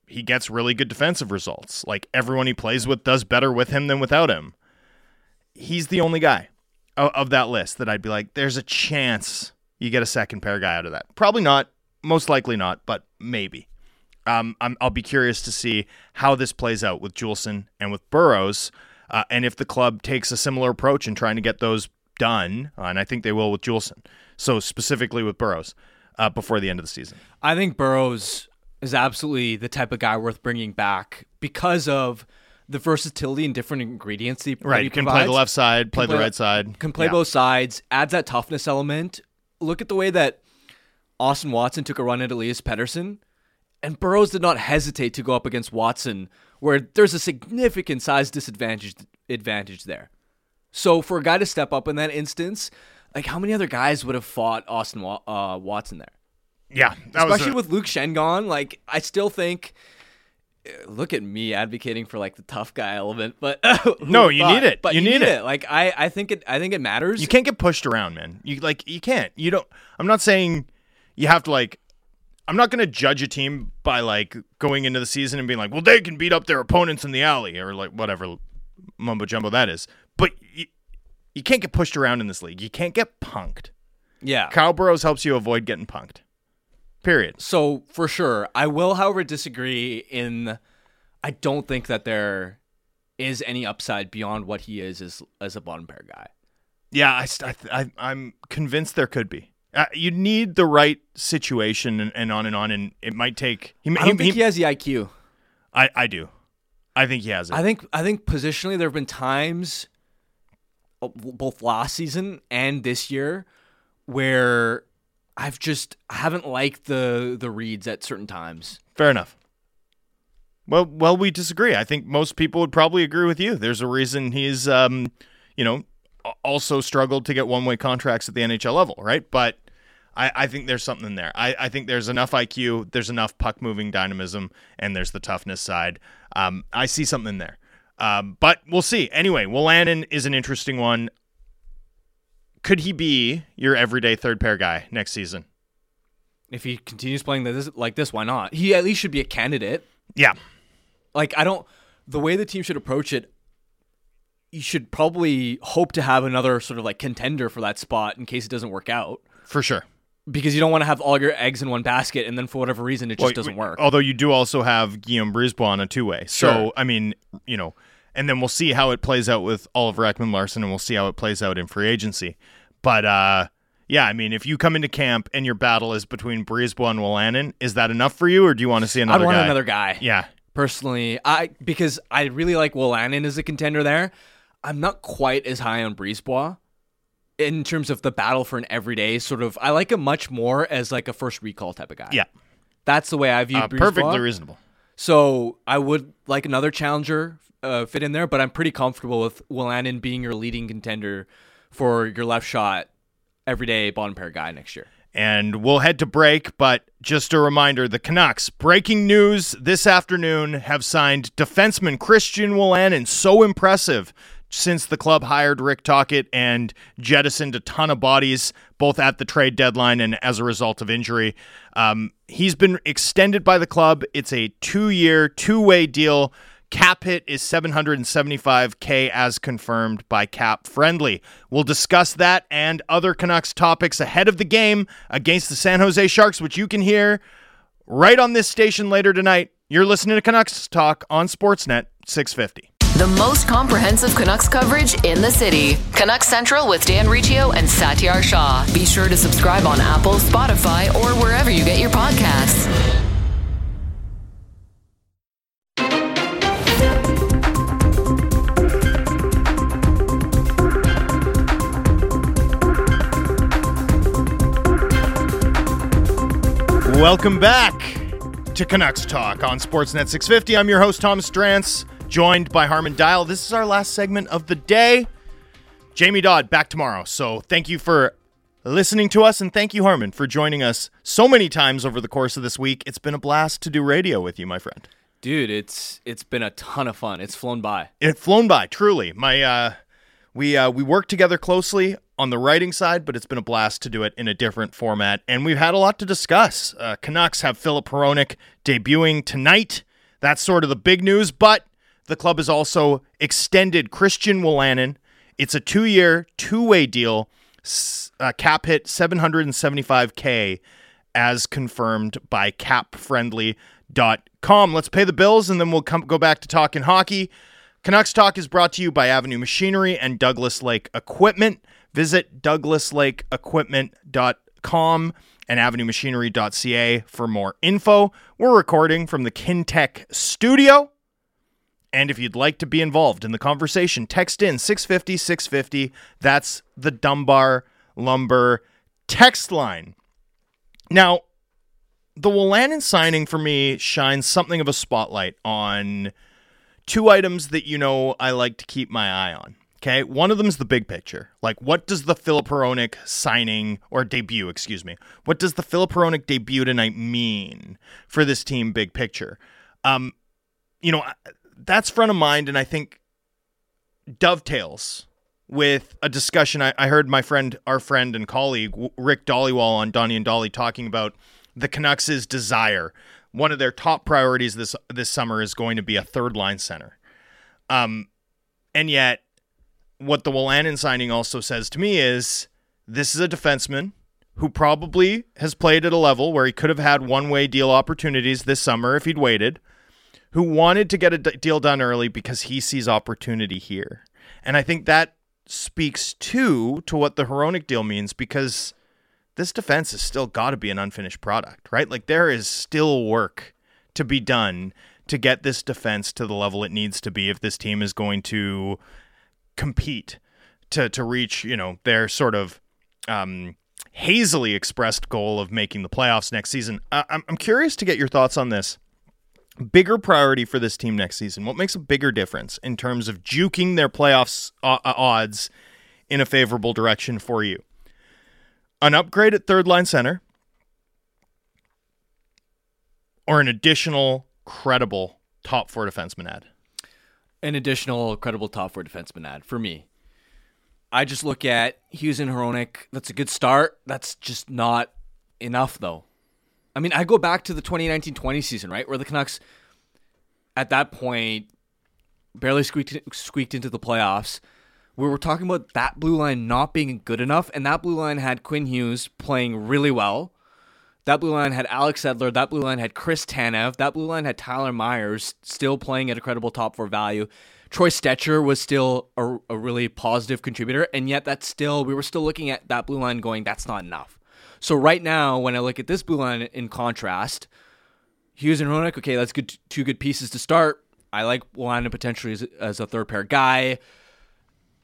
He gets really good defensive results. Like everyone he plays with does better with him than without him. He's the only guy of, that list that I'd be like, there's a chance you get a second pair guy out of that. Probably not. Most likely not, but maybe. Um, I'm, I'll be curious to see how this plays out with Juulsen and with Burroughs, uh, and if the club takes a similar approach in trying to get those done, uh, and I think they will with Juulsen. So specifically with Burroughs uh, before the end of the season. I think Burroughs is absolutely the type of guy worth bringing back because of the versatility and different ingredients he, Right, he you can play the left side, play Can the right side. Can play Yeah. both sides, adds that toughness element. Look at the way that Austin Watson took a run at Elias Pettersson, and Burroughs did not hesitate to go up against Watson, where there's a significant size disadvantage advantage there. So for a guy to step up in that instance, like how many other guys would have fought Austin uh, Watson there? Yeah, that was especially a- with Luke Schenn gone. Like, I still think. uh, Look at me advocating for like the tough guy element, but [LAUGHS] No, you but- need it. But You you, need need, it. it. Like, I, I think it. I think it matters. You can't get pushed around, man. You like you can't. You don't. I'm not saying you have to like. I'm not going to judge a team by like going into the season and being like, well, they can beat up their opponents in the alley or like whatever mumbo jumbo that is. But you, you can't get pushed around in this league. You can't get punked. Yeah. Kyle Burroughs helps you avoid getting punked. Period. So for sure, I will, however, disagree in. I don't think that there is any upside beyond what he is as as a bottom pair guy. Yeah, I, I, I I'm convinced there could be. Uh, you need the right situation and, and on and on, and it might take. He, I don't think he has the IQ. I, I do. I think he has it. I think I think positionally there have been times both last season and this year where I've just I haven't liked the the reads at certain times. Fair enough. Well, well, we disagree. I think most people would probably agree with you. There's a reason he's, um, you know, also struggled to get one-way contracts at the NHL level, right? But I, I think there's something there. I, I think there's enough IQ, there's enough puck moving dynamism, and there's the toughness side. Um, I see something there. Um, but we'll see. Anyway, Wolanin is an interesting one. Could he be your everyday third pair guy next season? If he continues playing this, like this, why not? He at least should be a candidate. Yeah. Like I don't. The way the team should approach it, you should probably hope to have another sort of like contender for that spot in case it doesn't work out. For sure. Because you don't want to have all your eggs in one basket, and then for whatever reason, it just Well, doesn't work. Although you do also have Guillaume Brisebois on a two way. So, Sure. I mean, you know, and then we'll see how it plays out with Oliver Ekman Larsson and we'll see how it plays out in free agency. But, uh, yeah, I mean, if you come into camp and your battle is between Brisebois and Wolanin, is that enough for you, or do you want to see another? Another want guy? another guy. Yeah, personally. I because I really like Wolanin as a contender there. I'm not quite as high on Brisebois in terms of the battle for an everyday sort of. I like him much more as like a first recall type of guy. yeah, that's the way I view uh, perfectly reasonable. So I would like another challenger uh, fit in there, but I'm pretty comfortable with Wolanin being your leading contender for your left shot everyday bottom pair guy next year. and we'll head to break. But just a reminder the Canucks, breaking news this afternoon, have signed defenseman Christian Wolanin. So impressive since the club hired Rick Tocchet and jettisoned a ton of bodies, both at the trade deadline and as a result of injury. Um, he's been extended by the club. It's a two year, two way deal. Cap hit is 775K as confirmed by Cap Friendly. We'll discuss that and other Canucks topics ahead of the game against the San Jose Sharks, which you can hear right on this station later tonight. You're listening to Canucks Talk on Sportsnet 650. The most comprehensive Canucks coverage in the city. Canucks Central with Dan Riccio and Satiar Shah. Be sure to subscribe on Apple, Spotify, or wherever you get your podcasts. Welcome back to Canucks Talk on Sportsnet 650. I'm your host, Thomas Drance, joined by Harman Dayal. This is our last segment of the day. Jamie Dodd back tomorrow. So thank you for listening to us, and thank you, Harman, for joining us so many times over the course of this week. It's been a blast to do radio with you, my friend. Dude, it's it's been a ton of fun. It's flown by. It flown by, truly. My uh we uh we worked together closely on the writing side, but it's been a blast to do it in a different format. And we've had a lot to discuss. Uh, Canucks have Filip Hronek debuting tonight. That's sort of the big news, but the club has also extended Christian Wolanin. It's a two-year, two-way deal. Uh, cap hit 775k as confirmed by capfriendly.com. Let's pay the bills and then we'll come go back to talking hockey. Canucks Talk is brought to you by Avenue Machinery and Douglas Lake Equipment. Visit douglaslakeequipment.com and avenuemachinery.ca for more info. We're recording from the Kintec studio. And if you'd like to be involved in the conversation, text in 650 650. That's the Dunbar Lumber text line. Now, the Wolanin signing for me shines something of a spotlight on two items that you know I like to keep my eye on. Okay, one of them is the big picture. Like, what does the Filip Hronek signing or debut, excuse me, what does the Filip Hronek debut tonight mean for this team? Big picture. Um, you know, that's front of mind, and I think dovetails with a discussion I, I heard my friend, our friend and colleague Rick Dhaliwal on Donnie and Dolly talking about the Canucks' desire. One of their top priorities this this summer is going to be a third line center. Um, and yet, what the Wolanin signing also says to me is this is a defenseman who probably has played at a level where he could have had one way deal opportunities this summer if he'd waited, who wanted to get a d- deal done early because he sees opportunity here. And I think that speaks too to what the Hronek deal means because this defense has still got to be an unfinished product, right? Like there is still work to be done to get this defense to the level it needs to be if this team is going to compete to to reach, you know, their sort of um, hazily expressed goal of making the playoffs next season. I- I'm I'm curious to get your thoughts on this. Bigger priority for this team next season. What makes a bigger difference in terms of juking their playoffs uh, uh, odds in a favorable direction for you? an upgrade at third line center or an additional credible top four defenseman ad? An additional credible top four defenseman ad for me. I just look at Hughes and Hronek. That's a good start. That's just not enough, though. I mean, I go back to the 2019 20 season, right? Where the Canucks, at that point, barely squeaked, squeaked into the playoffs. We were talking about that blue line not being good enough, and that blue line had Quinn Hughes playing really well. That blue line had Alex Edler. That blue line had Chris Tanev. That blue line had Tyler Myers still playing at a credible top four value. Troy Stecher was still a, a really positive contributor, and yet that's still we were still looking at that blue line going, that's not enough. So right now, when I look at this blue line in contrast, Hughes and Hronek, okay, that's good. Two good pieces to start. I like Wolanin potentially as, as a third pair guy.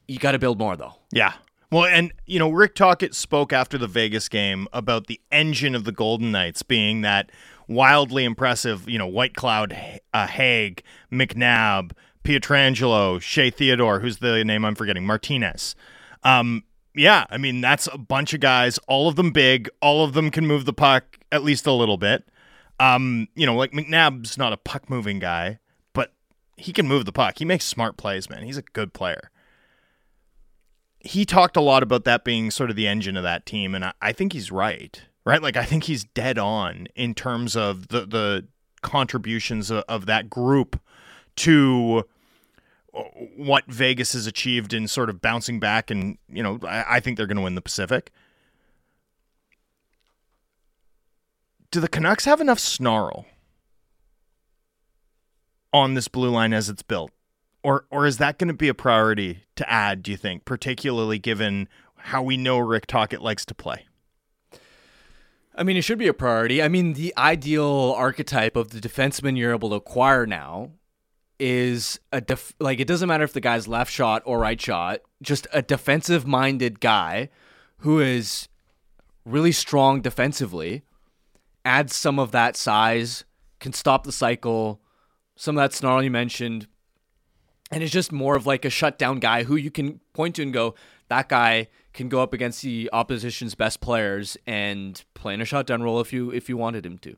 You got to build more though. Yeah. Well, and you know, Rick Tocchet spoke after the Vegas game about the engine of the Golden Knights being that wildly impressive, you know, Whitecloud, uh, Hague, McNabb, Pietrangelo, Shea Theodore, who's the name I'm forgetting, Martinez. Um, yeah, I mean that's a bunch of guys, all of them big, all of them can move the puck at least a little bit. Um, you know, like McNabb's not a puck moving guy, but he can move the puck. He makes smart plays, man. He's a good player. He talked a lot about that being sort of the engine of that team, and I, I think he's right. Right? Like I think he's dead on in terms of the the contributions of, of that group to uh, what Vegas has achieved in sort of bouncing back, and you know, I, I think they're going to win the Pacific. Do the Canucks have enough snarl on this blue line as it's built, or or is that going to be a priority to add? Do you think, particularly given how we know Rick Tocchet likes to play? I mean, it should be a priority. I mean, the ideal archetype of the defenseman you're able to acquire now is a def- like it doesn't matter if the guy's left shot or right shot, just a defensive minded guy who is really strong defensively, adds some of that size, can stop the cycle, some of that snarl you mentioned, and is just more of like a shutdown guy who you can point to and go, that guy can go up against the opposition's best players and play in a shutdown role if you if you wanted him to.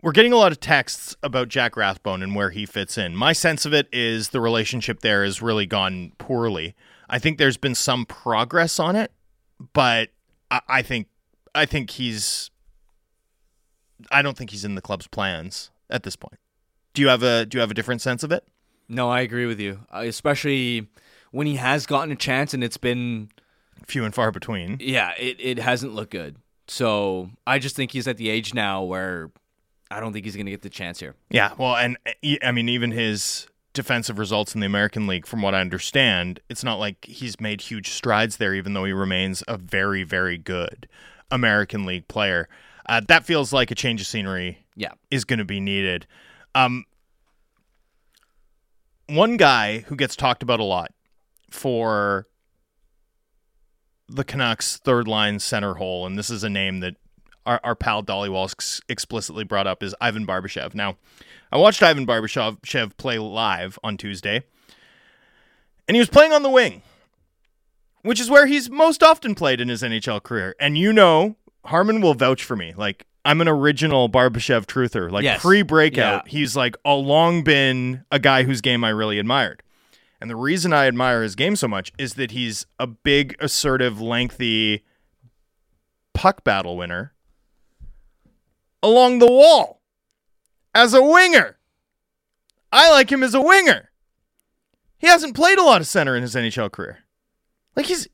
We're getting a lot of texts about Jack Rathbone and where he fits in. My sense of it is the relationship there has really gone poorly. I think there's been some progress on it, but I, I think I think he's I don't think he's in the club's plans at this point. Do you have a do you have a different sense of it? No, I agree with you. Uh, especially when he has gotten a chance and it's been few and far between. Yeah, it, it hasn't looked good. So I just think he's at the age now where I don't think he's going to get the chance here. Yeah, well, and I mean, even his defensive results in the American League, from what I understand, it's not like he's made huge strides there, even though he remains a very, very good American League player. Uh, that feels like a change of scenery. Yeah, is going to be needed. Um, one guy who gets talked about a lot for the Canucks' third line center hole, and this is a name that our, our pal Dhaliwal explicitly brought up is Ivan Barbashev. Now, I watched Ivan Barbashev play live on Tuesday, and he was playing on the wing, which is where he's most often played in his NHL career. And you know, Harman will vouch for me. Like, I'm an original Barbashev truther. Like, yes. pre breakout, yeah. he's like a long been a guy whose game I really admired. And the reason I admire his game so much is that he's a big, assertive, lengthy puck battle winner along the wall as a winger. I like him as a winger. He hasn't played a lot of center in his NHL career. Like he's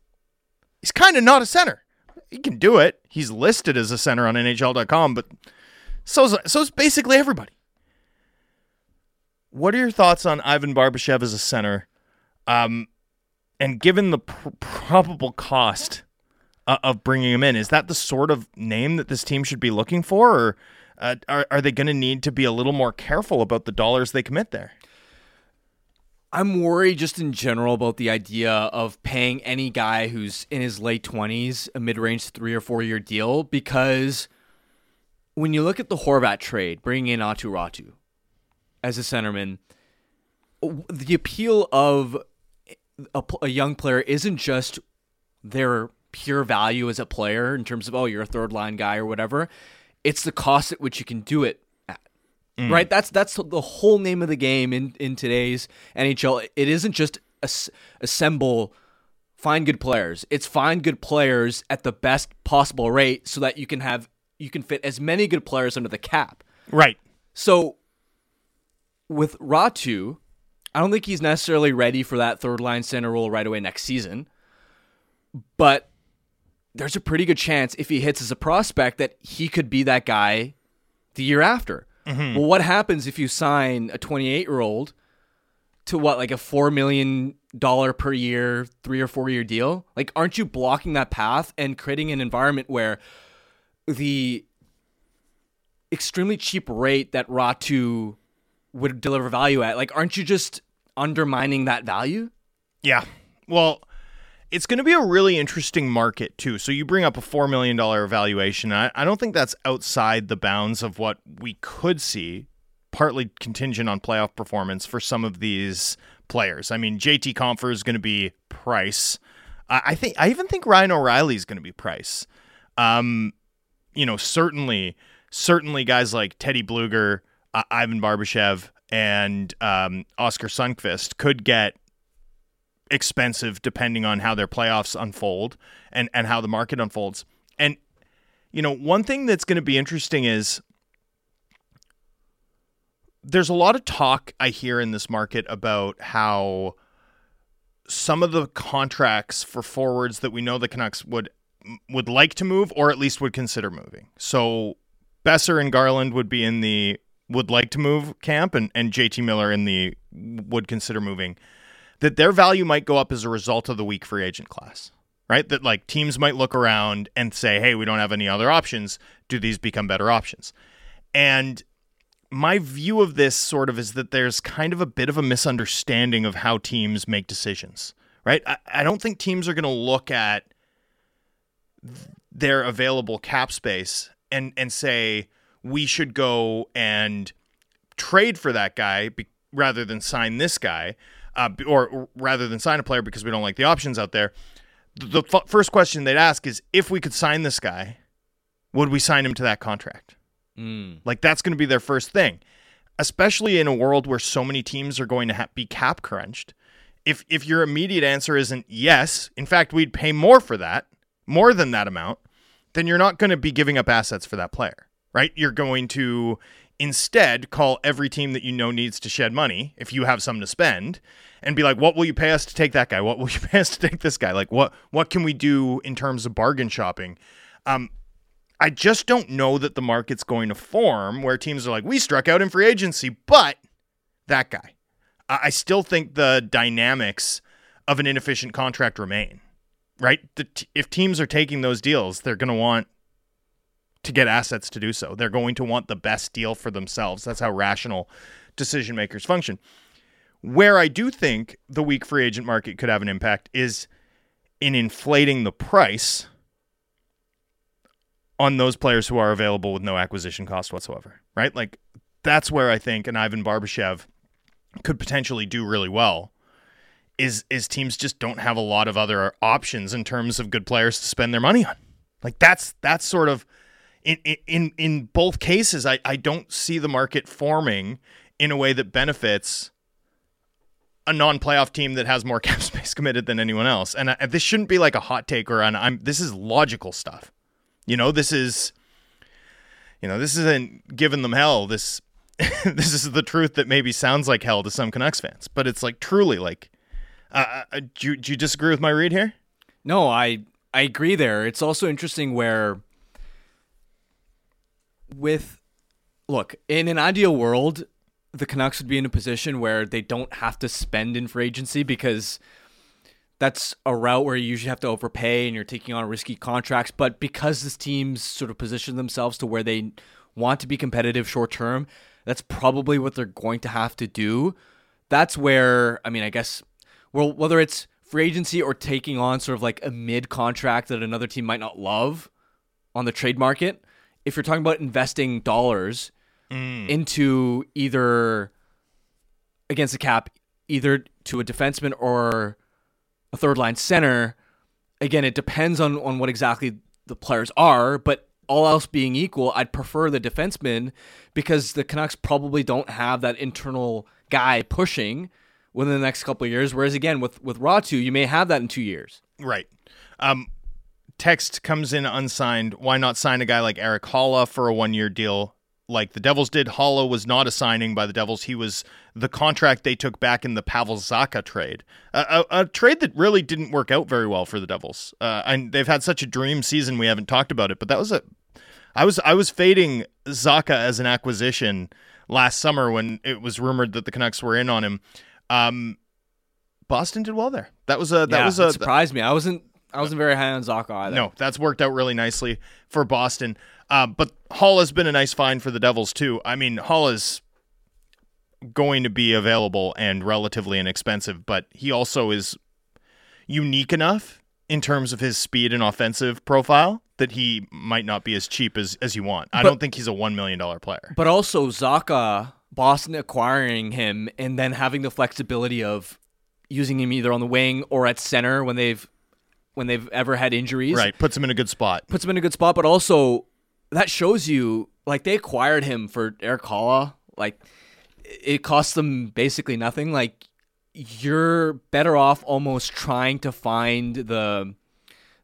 he's kind of not a center. He can do it. He's listed as a center on NHL.com, but so's so's basically everybody. What are your thoughts on Ivan Barbashev as a center? Um, and given the pr- probable cost uh, of bringing him in. Is that the sort of name that this team should be looking for, or uh, are are they going to need to be a little more careful about the dollars they commit there? I'm worried just in general about the idea of paying any guy who's in his late 20s a mid-range 3 or 4 year deal because when you look at the Horvat trade, bringing in Aatu Räty as a centerman, the appeal of a, a young player isn't just their pure value as a player in terms of oh you're a third line guy or whatever. It's the cost at which you can do it at. Right? That's that's the whole name of the game in in today's NHL. It isn't just as- assemble find good players. It's find good players at the best possible rate so that you can have you can fit as many good players under the cap. Right. So with Räty, I don't think he's necessarily ready for that third line center role right away next season. But there's a pretty good chance if he hits as a prospect that he could be that guy the year after. Mm-hmm. Well, what happens if you sign a 28 year old to what, like a $4 million per year, three or four year deal? Like, aren't you blocking that path and creating an environment where the extremely cheap rate that Räty would deliver value at, like, aren't you just undermining that value? Yeah. Well, it's going to be a really interesting market, too. So you bring up a $4 million valuation. I, I don't think that's outside the bounds of what we could see, partly contingent on playoff performance for some of these players. I mean, JT Compher is going to be price. I, I think I even think Ryan O'Reilly is going to be price. Um, you know, certainly, certainly guys like Teddy Blueger, uh, Ivan Barbashev, and um, Oskar Sundqvist could get expensive depending on how their playoffs unfold and and how the market unfolds. And you know, one thing that's going to be interesting is there's a lot of talk I hear in this market about how some of the contracts for forwards that we know the Canucks would would like to move or at least would consider moving. So Boeser and Garland would be in the would like to move camp and, and JT Miller in the would consider moving that their value might go up as a result of the weak free agent class, right? That like teams might look around and say, hey, we don't have any other options. Do these become better options? And my view of this sort of is that there's kind of a bit of a misunderstanding of how teams make decisions, right? I, I don't think teams are going to look at their available cap space and and say we should go and trade for that guy be, rather than sign this guy uh, or, or rather than sign a player because we don't like the options out there. The, the f- first question they'd ask is if we could sign this guy, would we sign him to that contract? Like that's going to be their first thing, especially in a world where so many teams are going to ha- be cap crunched. If if your immediate answer isn't yes, in fact we'd pay more for that, more than that amount, then you're not going to be giving up assets for that player, right? You're going to instead call every team that you know needs to shed money if you have some to spend and be like what will you pay us to take that guy what will you [LAUGHS] pay us to take this guy like what what can we do in terms of bargain shopping um I just don't know that the market's going to form where teams are like, we struck out in free agency, but that guy. I still think the dynamics of an inefficient contract remain, right? T- if teams are taking those deals, they're going to want to get assets to do so. They're going to want the best deal for themselves. That's how rational decision makers function. Where I do think the weak free agent market could have an impact is in inflating the price on those players who are available with no acquisition cost whatsoever, right? Like that's where I think an Ivan Barbashev could potentially do really well. Is is teams just don't have a lot of other options in terms of good players to spend their money on. Like that's that's sort of in in in both cases I, I don't see the market forming in a way that benefits a non-playoff team that has more [LAUGHS] cap space committed than anyone else. And I, this shouldn't be like a hot take or an I'm this is logical stuff. You know, this is you know, this isn't giving them hell. This [LAUGHS] this is the truth that maybe sounds like hell to some Canucks fans, but it's like truly like uh, uh, do, do you disagree with my read here? No, I I agree there. It's also interesting where with look, in an ideal world, the Canucks would be in a position where they don't have to spend in free agency because that's a route where you usually have to overpay and you're taking on risky contracts. But because this team's sort of positioned themselves to where they want to be competitive short term, that's probably what they're going to have to do. That's where, I mean, I guess, well, whether it's free agency or taking on sort of like a mid contract that another team might not love on the trade market, if you're talking about investing dollars into either against the cap, either to a defenseman or a third line center, again, it depends on on what exactly the players are, but all else being equal, I'd prefer the defenseman because the Canucks probably don't have that internal guy pushing within the next couple of years. Whereas again, with with Räty, you may have that in two years. Right. Um, text comes in unsigned. Why not sign a guy like Erik Haula for a one year deal like the Devils did? Haula was not a signing by the Devils. He was the contract they took back in the Pavel Zacha trade, a, a, a trade that really didn't work out very well for the Devils. Uh, and they've had such a dream season. We haven't talked about it, but that was a. I was I was fading Zacha as an acquisition last summer when it was rumored that the Canucks were in on him. Um, Boston did well there. That was a that yeah, was a surprised me. I wasn't I wasn't very high on Zacha either. no, that's worked out really nicely for Boston. Uh, but Hall has been a nice find for the Devils too. I mean, Hall is going to be available and relatively inexpensive, but he also is unique enough in terms of his speed and offensive profile that he might not be as cheap as, as you want. I But- don't think he's a one million dollar player. But also Zacha, Boston acquiring him and then having the flexibility of using him either on the wing or at center when they've when they've ever had injuries. Right, puts him in a good spot. Puts him in a good spot, but also that shows you like they acquired him for Erik Haula. Like it cost them basically nothing. Like you're better off almost trying to find the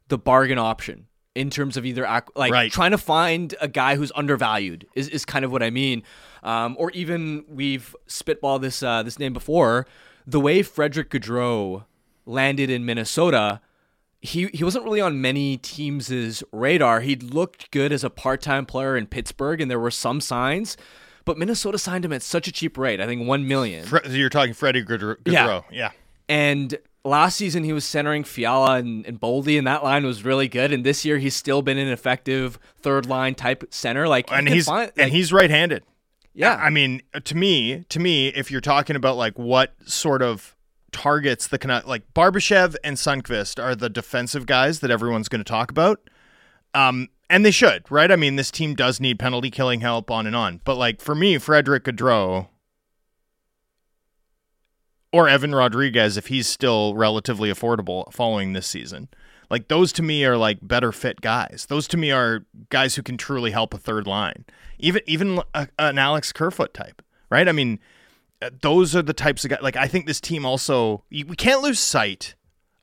the bargain option in terms of either like Right. trying to find a guy who's undervalued is, is kind of what I mean. Um, or even we've spitballed this uh, this name before. The way Frederick Gaudreau landed in Minnesota, he he wasn't really on many teams' radar. He looked good as a part-time player in Pittsburgh, and there were some signs. But Minnesota signed him at such a cheap rate. I think one million. Fre- you're talking Freddie Gaudreau. Yeah. Yeah. And last season he was centering Fiala and, and Boldy, and that line was really good. And this year he's still been an effective third line type center. Like and he's find- and he's right-handed. yeah. I mean, to me, to me, if you're talking about like what sort of targets the Canucks, like Barbashev and Sundqvist are the defensive guys that everyone's going to talk about. Um, and they should, right? I mean, this team does need penalty killing help on and on. But like for me, Frederick Gaudreau or Evan Rodrigues, if he's still relatively affordable following this season, like those to me are like better fit guys. Those to me are guys who can truly help a third line. Even even a, an Alex Kerfoot type, right? I mean, uh, those are the types of guys. Like I think this team also we can't lose sight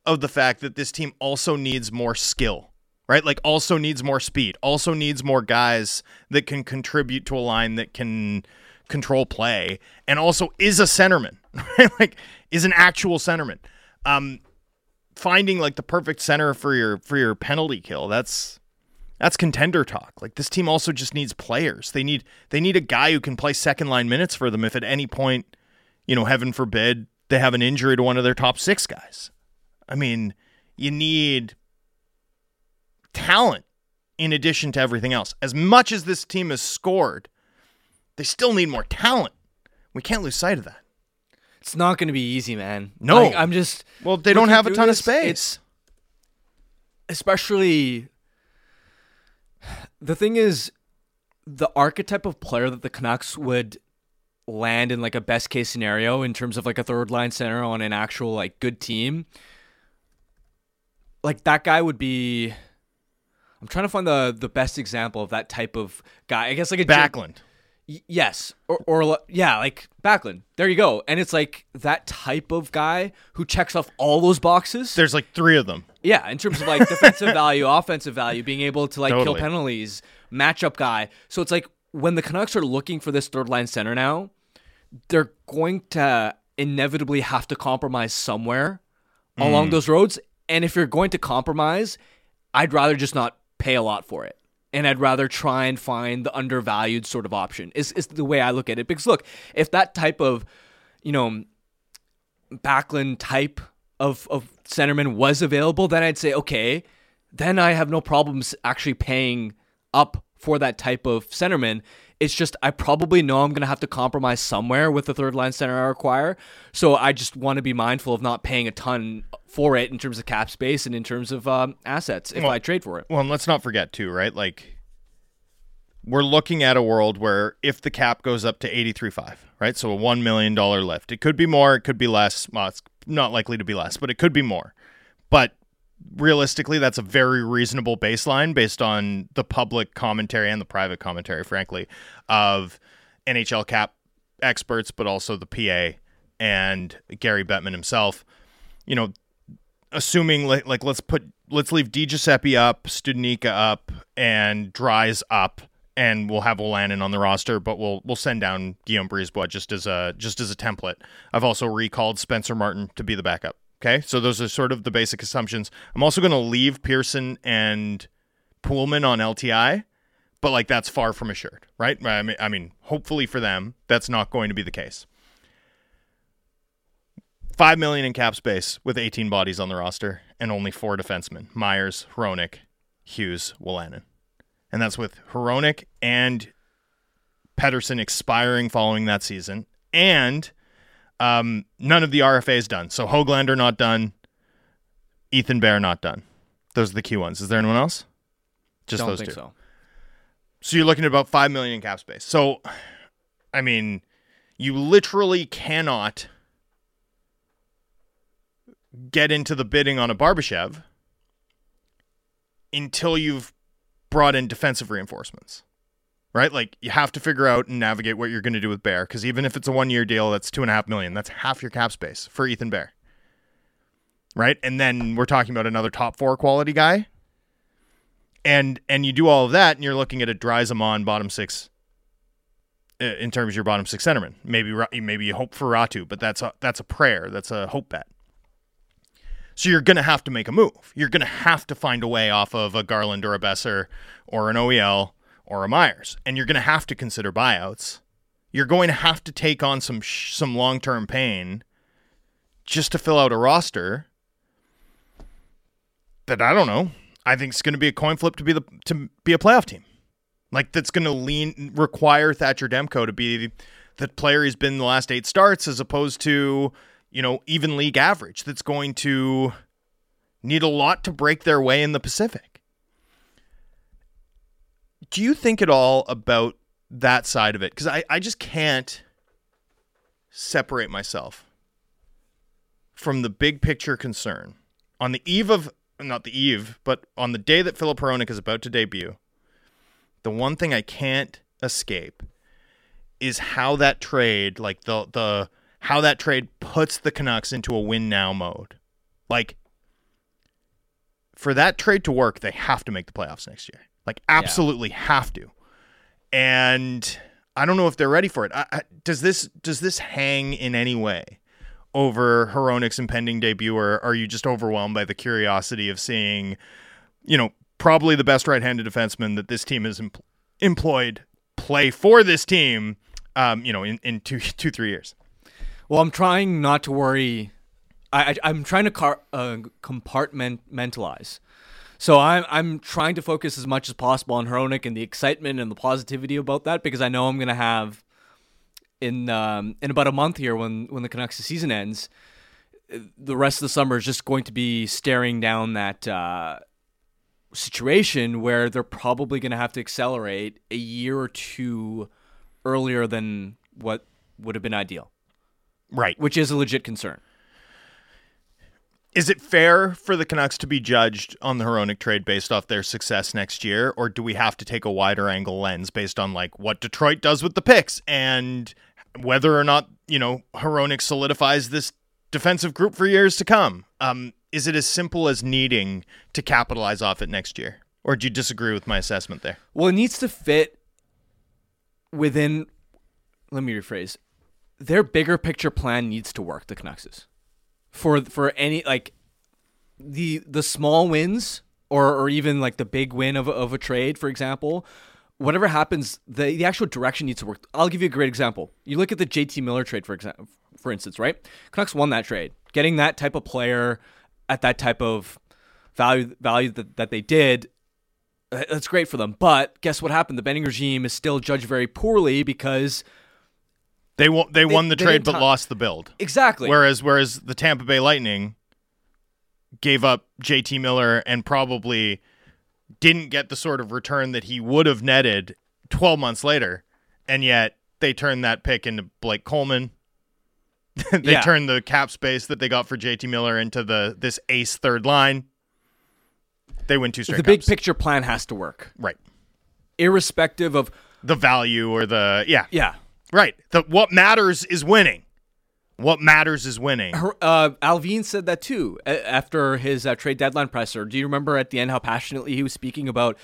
of the fact that this team also needs more skill, right? Like also needs more speed, also needs more guys that can contribute to a line that can control play, and also is a centerman, [LAUGHS] right? Like is an actual centerman. Um, finding like the perfect center for your for your penalty kill. That's that's contender talk. Like this team also just needs players. They need they need a guy who can play second line minutes for them if at any point, you know, heaven forbid, they have an injury to one of their top 6 guys. I mean, you need talent in addition to everything else. As much as this team has scored, they still need more talent. We can't lose sight of that. it's not going to be easy, man. No. Like, I'm just Well, they don't have a ton of space. Especially the thing is the archetype of player that the Canucks would land in like a best case scenario in terms of like a third line center on an actual like good team. Like that guy would be I'm trying to find the the best example of that type of guy. I guess like a Backlund. Y- yes or, or yeah like Backlund there you go and it's like that type of guy who checks off all those boxes There's like 3 of them. Yeah in terms of like defensive [LAUGHS] value offensive value being able to like kill penalties matchup guy so it's like when the Canucks are looking for this third line center now they're going to inevitably have to compromise somewhere along mm. those roads and if you're going to compromise I'd rather just not pay a lot for it. And I'd rather try and find the undervalued sort of option. Is is the way I look at it. Because look, if that type of, you know, Backlund type of of centerman was available, then I'd say okay, then I have no problems actually paying up for that type of centerman. It's just I probably know I'm gonna have to compromise somewhere with the third line center I require. So I just want to be mindful of not paying a ton for it in terms of cap space and in terms of um, assets if Well- I trade for it. Well, and let's not forget too, right? Like we're looking at a world where if the cap goes up to 83.5, right? So a 1 million dollar lift. It could be more, it could be less. Well, it's not likely to be less, but it could be more. But realistically, that's a very reasonable baseline based on the public commentary and the private commentary, frankly, of NHL cap experts, but also the PA and Gary Bettman himself. You know, assuming like, like let's put let's leave Di up, Studnicka up, and Dries up, and we'll have Wolanin on the roster, but we'll we'll send down Guillaume Brisebois just as a just as a template. I've also recalled Spencer Martin to be the backup. Okay, so those are sort of the basic assumptions. I'm also going to leave Pearson and Poolman on LTI, but like that's far from assured, right? I mean, I mean, hopefully for them, that's not going to be the case. Five million in cap space with 18 bodies on the roster and only four defensemen: Myers, Hronek, Hughes, Wolanin, and that's with Hronek and Pettersson expiring following that season, and um, none of the RFAs done. So Hoglander not done, Ethan Bear not done. Those are the key ones. Is there anyone else? Just Don't those think two. so. So you're looking at about five million in cap space. So, I mean, you literally cannot get into the bidding on a Barbashev until you've brought in defensive reinforcements. Right? Like you have to figure out and navigate what you're going to do with Bear because even if it's a one year deal, that's two and a half million. That's half your cap space for Ethan Bear. Right? And then we're talking about another top four quality guy and and you do all of that, and you're looking at a Dries Aman bottom six uh, in terms of your bottom six centerman. Maybe maybe you hope for Räty, but that's a that's a prayer. That's a hope bet. So you're going to have to make a move. You're going to have to find a way off of a Garland or a Boeser or an OEL or a Myers, and you're going to have to consider buyouts. You're going to have to take on some sh- some long term pain just to fill out a roster that I don't know. I think it's going to be a coin flip to be the to be a playoff team. Like that's going to lean require Thatcher Demko to be the player he's been the last eight starts, as opposed to you know even league average. That's going to need a lot to break their way in the Pacific. Do you think at all about that side of it? Because I, I just can't separate myself from the big picture concern on the eve of not the eve, but on the day that Filip Hronek is about to debut, the one thing I can't escape is how that trade, like the the how that trade puts the Canucks into a win now mode. Like for that trade to work, they have to make the playoffs next year. Like absolutely have to. And I don't know if they're ready for it. I, I, does this does this hang in any way over Hronek's impending debut, or are you just overwhelmed by the curiosity of seeing, you know, probably the best right-handed defenseman that this team has em- employed play for this team, um, you know, in, in two [LAUGHS] two three years? Well, I'm trying not to worry. I, I I'm trying to car, uh, compartmentalize. So I'm I'm trying to focus as much as possible on Hronek and the excitement and the positivity about that because I know I'm gonna have in um, in about a month here when when the Canucks season ends, the rest of the summer is just going to be staring down that uh, situation where they're probably going to have to accelerate a year or two earlier than what would have been ideal, Right. which is a legit concern. Is it fair for the Canucks to be judged on the Hronek trade based off their success next year, or do we have to take a wider angle lens based on like what Detroit does with the picks and whether or not you know Hronek solidifies this defensive group for years to come? Um, is it as simple as needing to capitalize off it next year, or do you disagree with my assessment there? Well, it needs to fit within. Let me rephrase. Their bigger picture plan needs to work. The Canucks for for any like the the small wins or or even like the big win of of a trade, for example. Whatever happens, the the actual direction needs to work. I'll give you a great example. You look at the JT Miller trade, for example, for instance, right? Canucks won that trade, getting that type of player at that type of value value that, that they did uh, that's great for them. But guess what happened? The Benning regime is still judged very poorly because They won. They, won the they trade, but ti- lost the build. exactly. Whereas whereas the Tampa Bay Lightning gave up JT Miller and probably didn't get the sort of return that he would have netted 12 months later and yet they turned that pick into Blake Coleman. [LAUGHS] they Yeah. turned the cap space that they got for JT Miller into the this ace third line. they win two straight. the big picture plan has to work, right? irrespective of The value or the yeah, yeah. Right. The what matters is winning. What matters is winning. Uh, Allvin said that too after his uh, trade deadline presser. Do you remember at the end how passionately he was speaking about?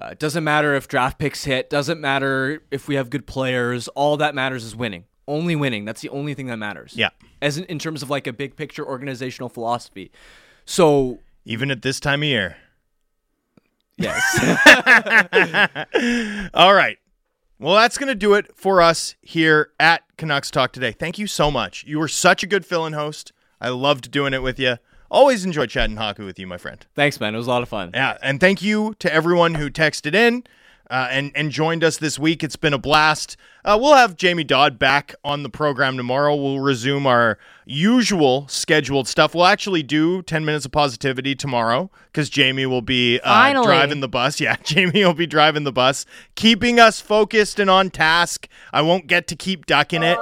Uh, it doesn't matter if draft picks hit. Doesn't matter if we have good players. All that matters is winning. Only winning. That's the only thing that matters. Yeah. As in, in terms of like a big picture organizational philosophy. So Even at this time of year. yes, [LAUGHS] All right. Well, that's going to do it for us here at Canucks Talk today. Thank you so much. You were such a good fill in host. I loved doing it with you. Always enjoy chatting hockey with you, my friend. thanks, man. It was a lot of fun. Yeah, and thank you to everyone who texted in uh, and and joined us this week. It's been a blast. Uh, we'll have Jamie Dodd back on the program tomorrow. We'll resume our usual scheduled stuff. We'll actually do ten minutes of positivity tomorrow because Jamie will be uh, driving the bus. [LAUGHS] Yeah, Jamie will be driving the bus, keeping us focused and on task. I won't get to keep ducking it.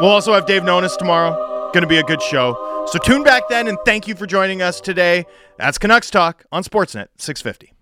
We'll also have Dave Nonis tomorrow. Going to be a good show. So tune back then and thank you for joining us today. That's Canucks Talk on Sportsnet 650.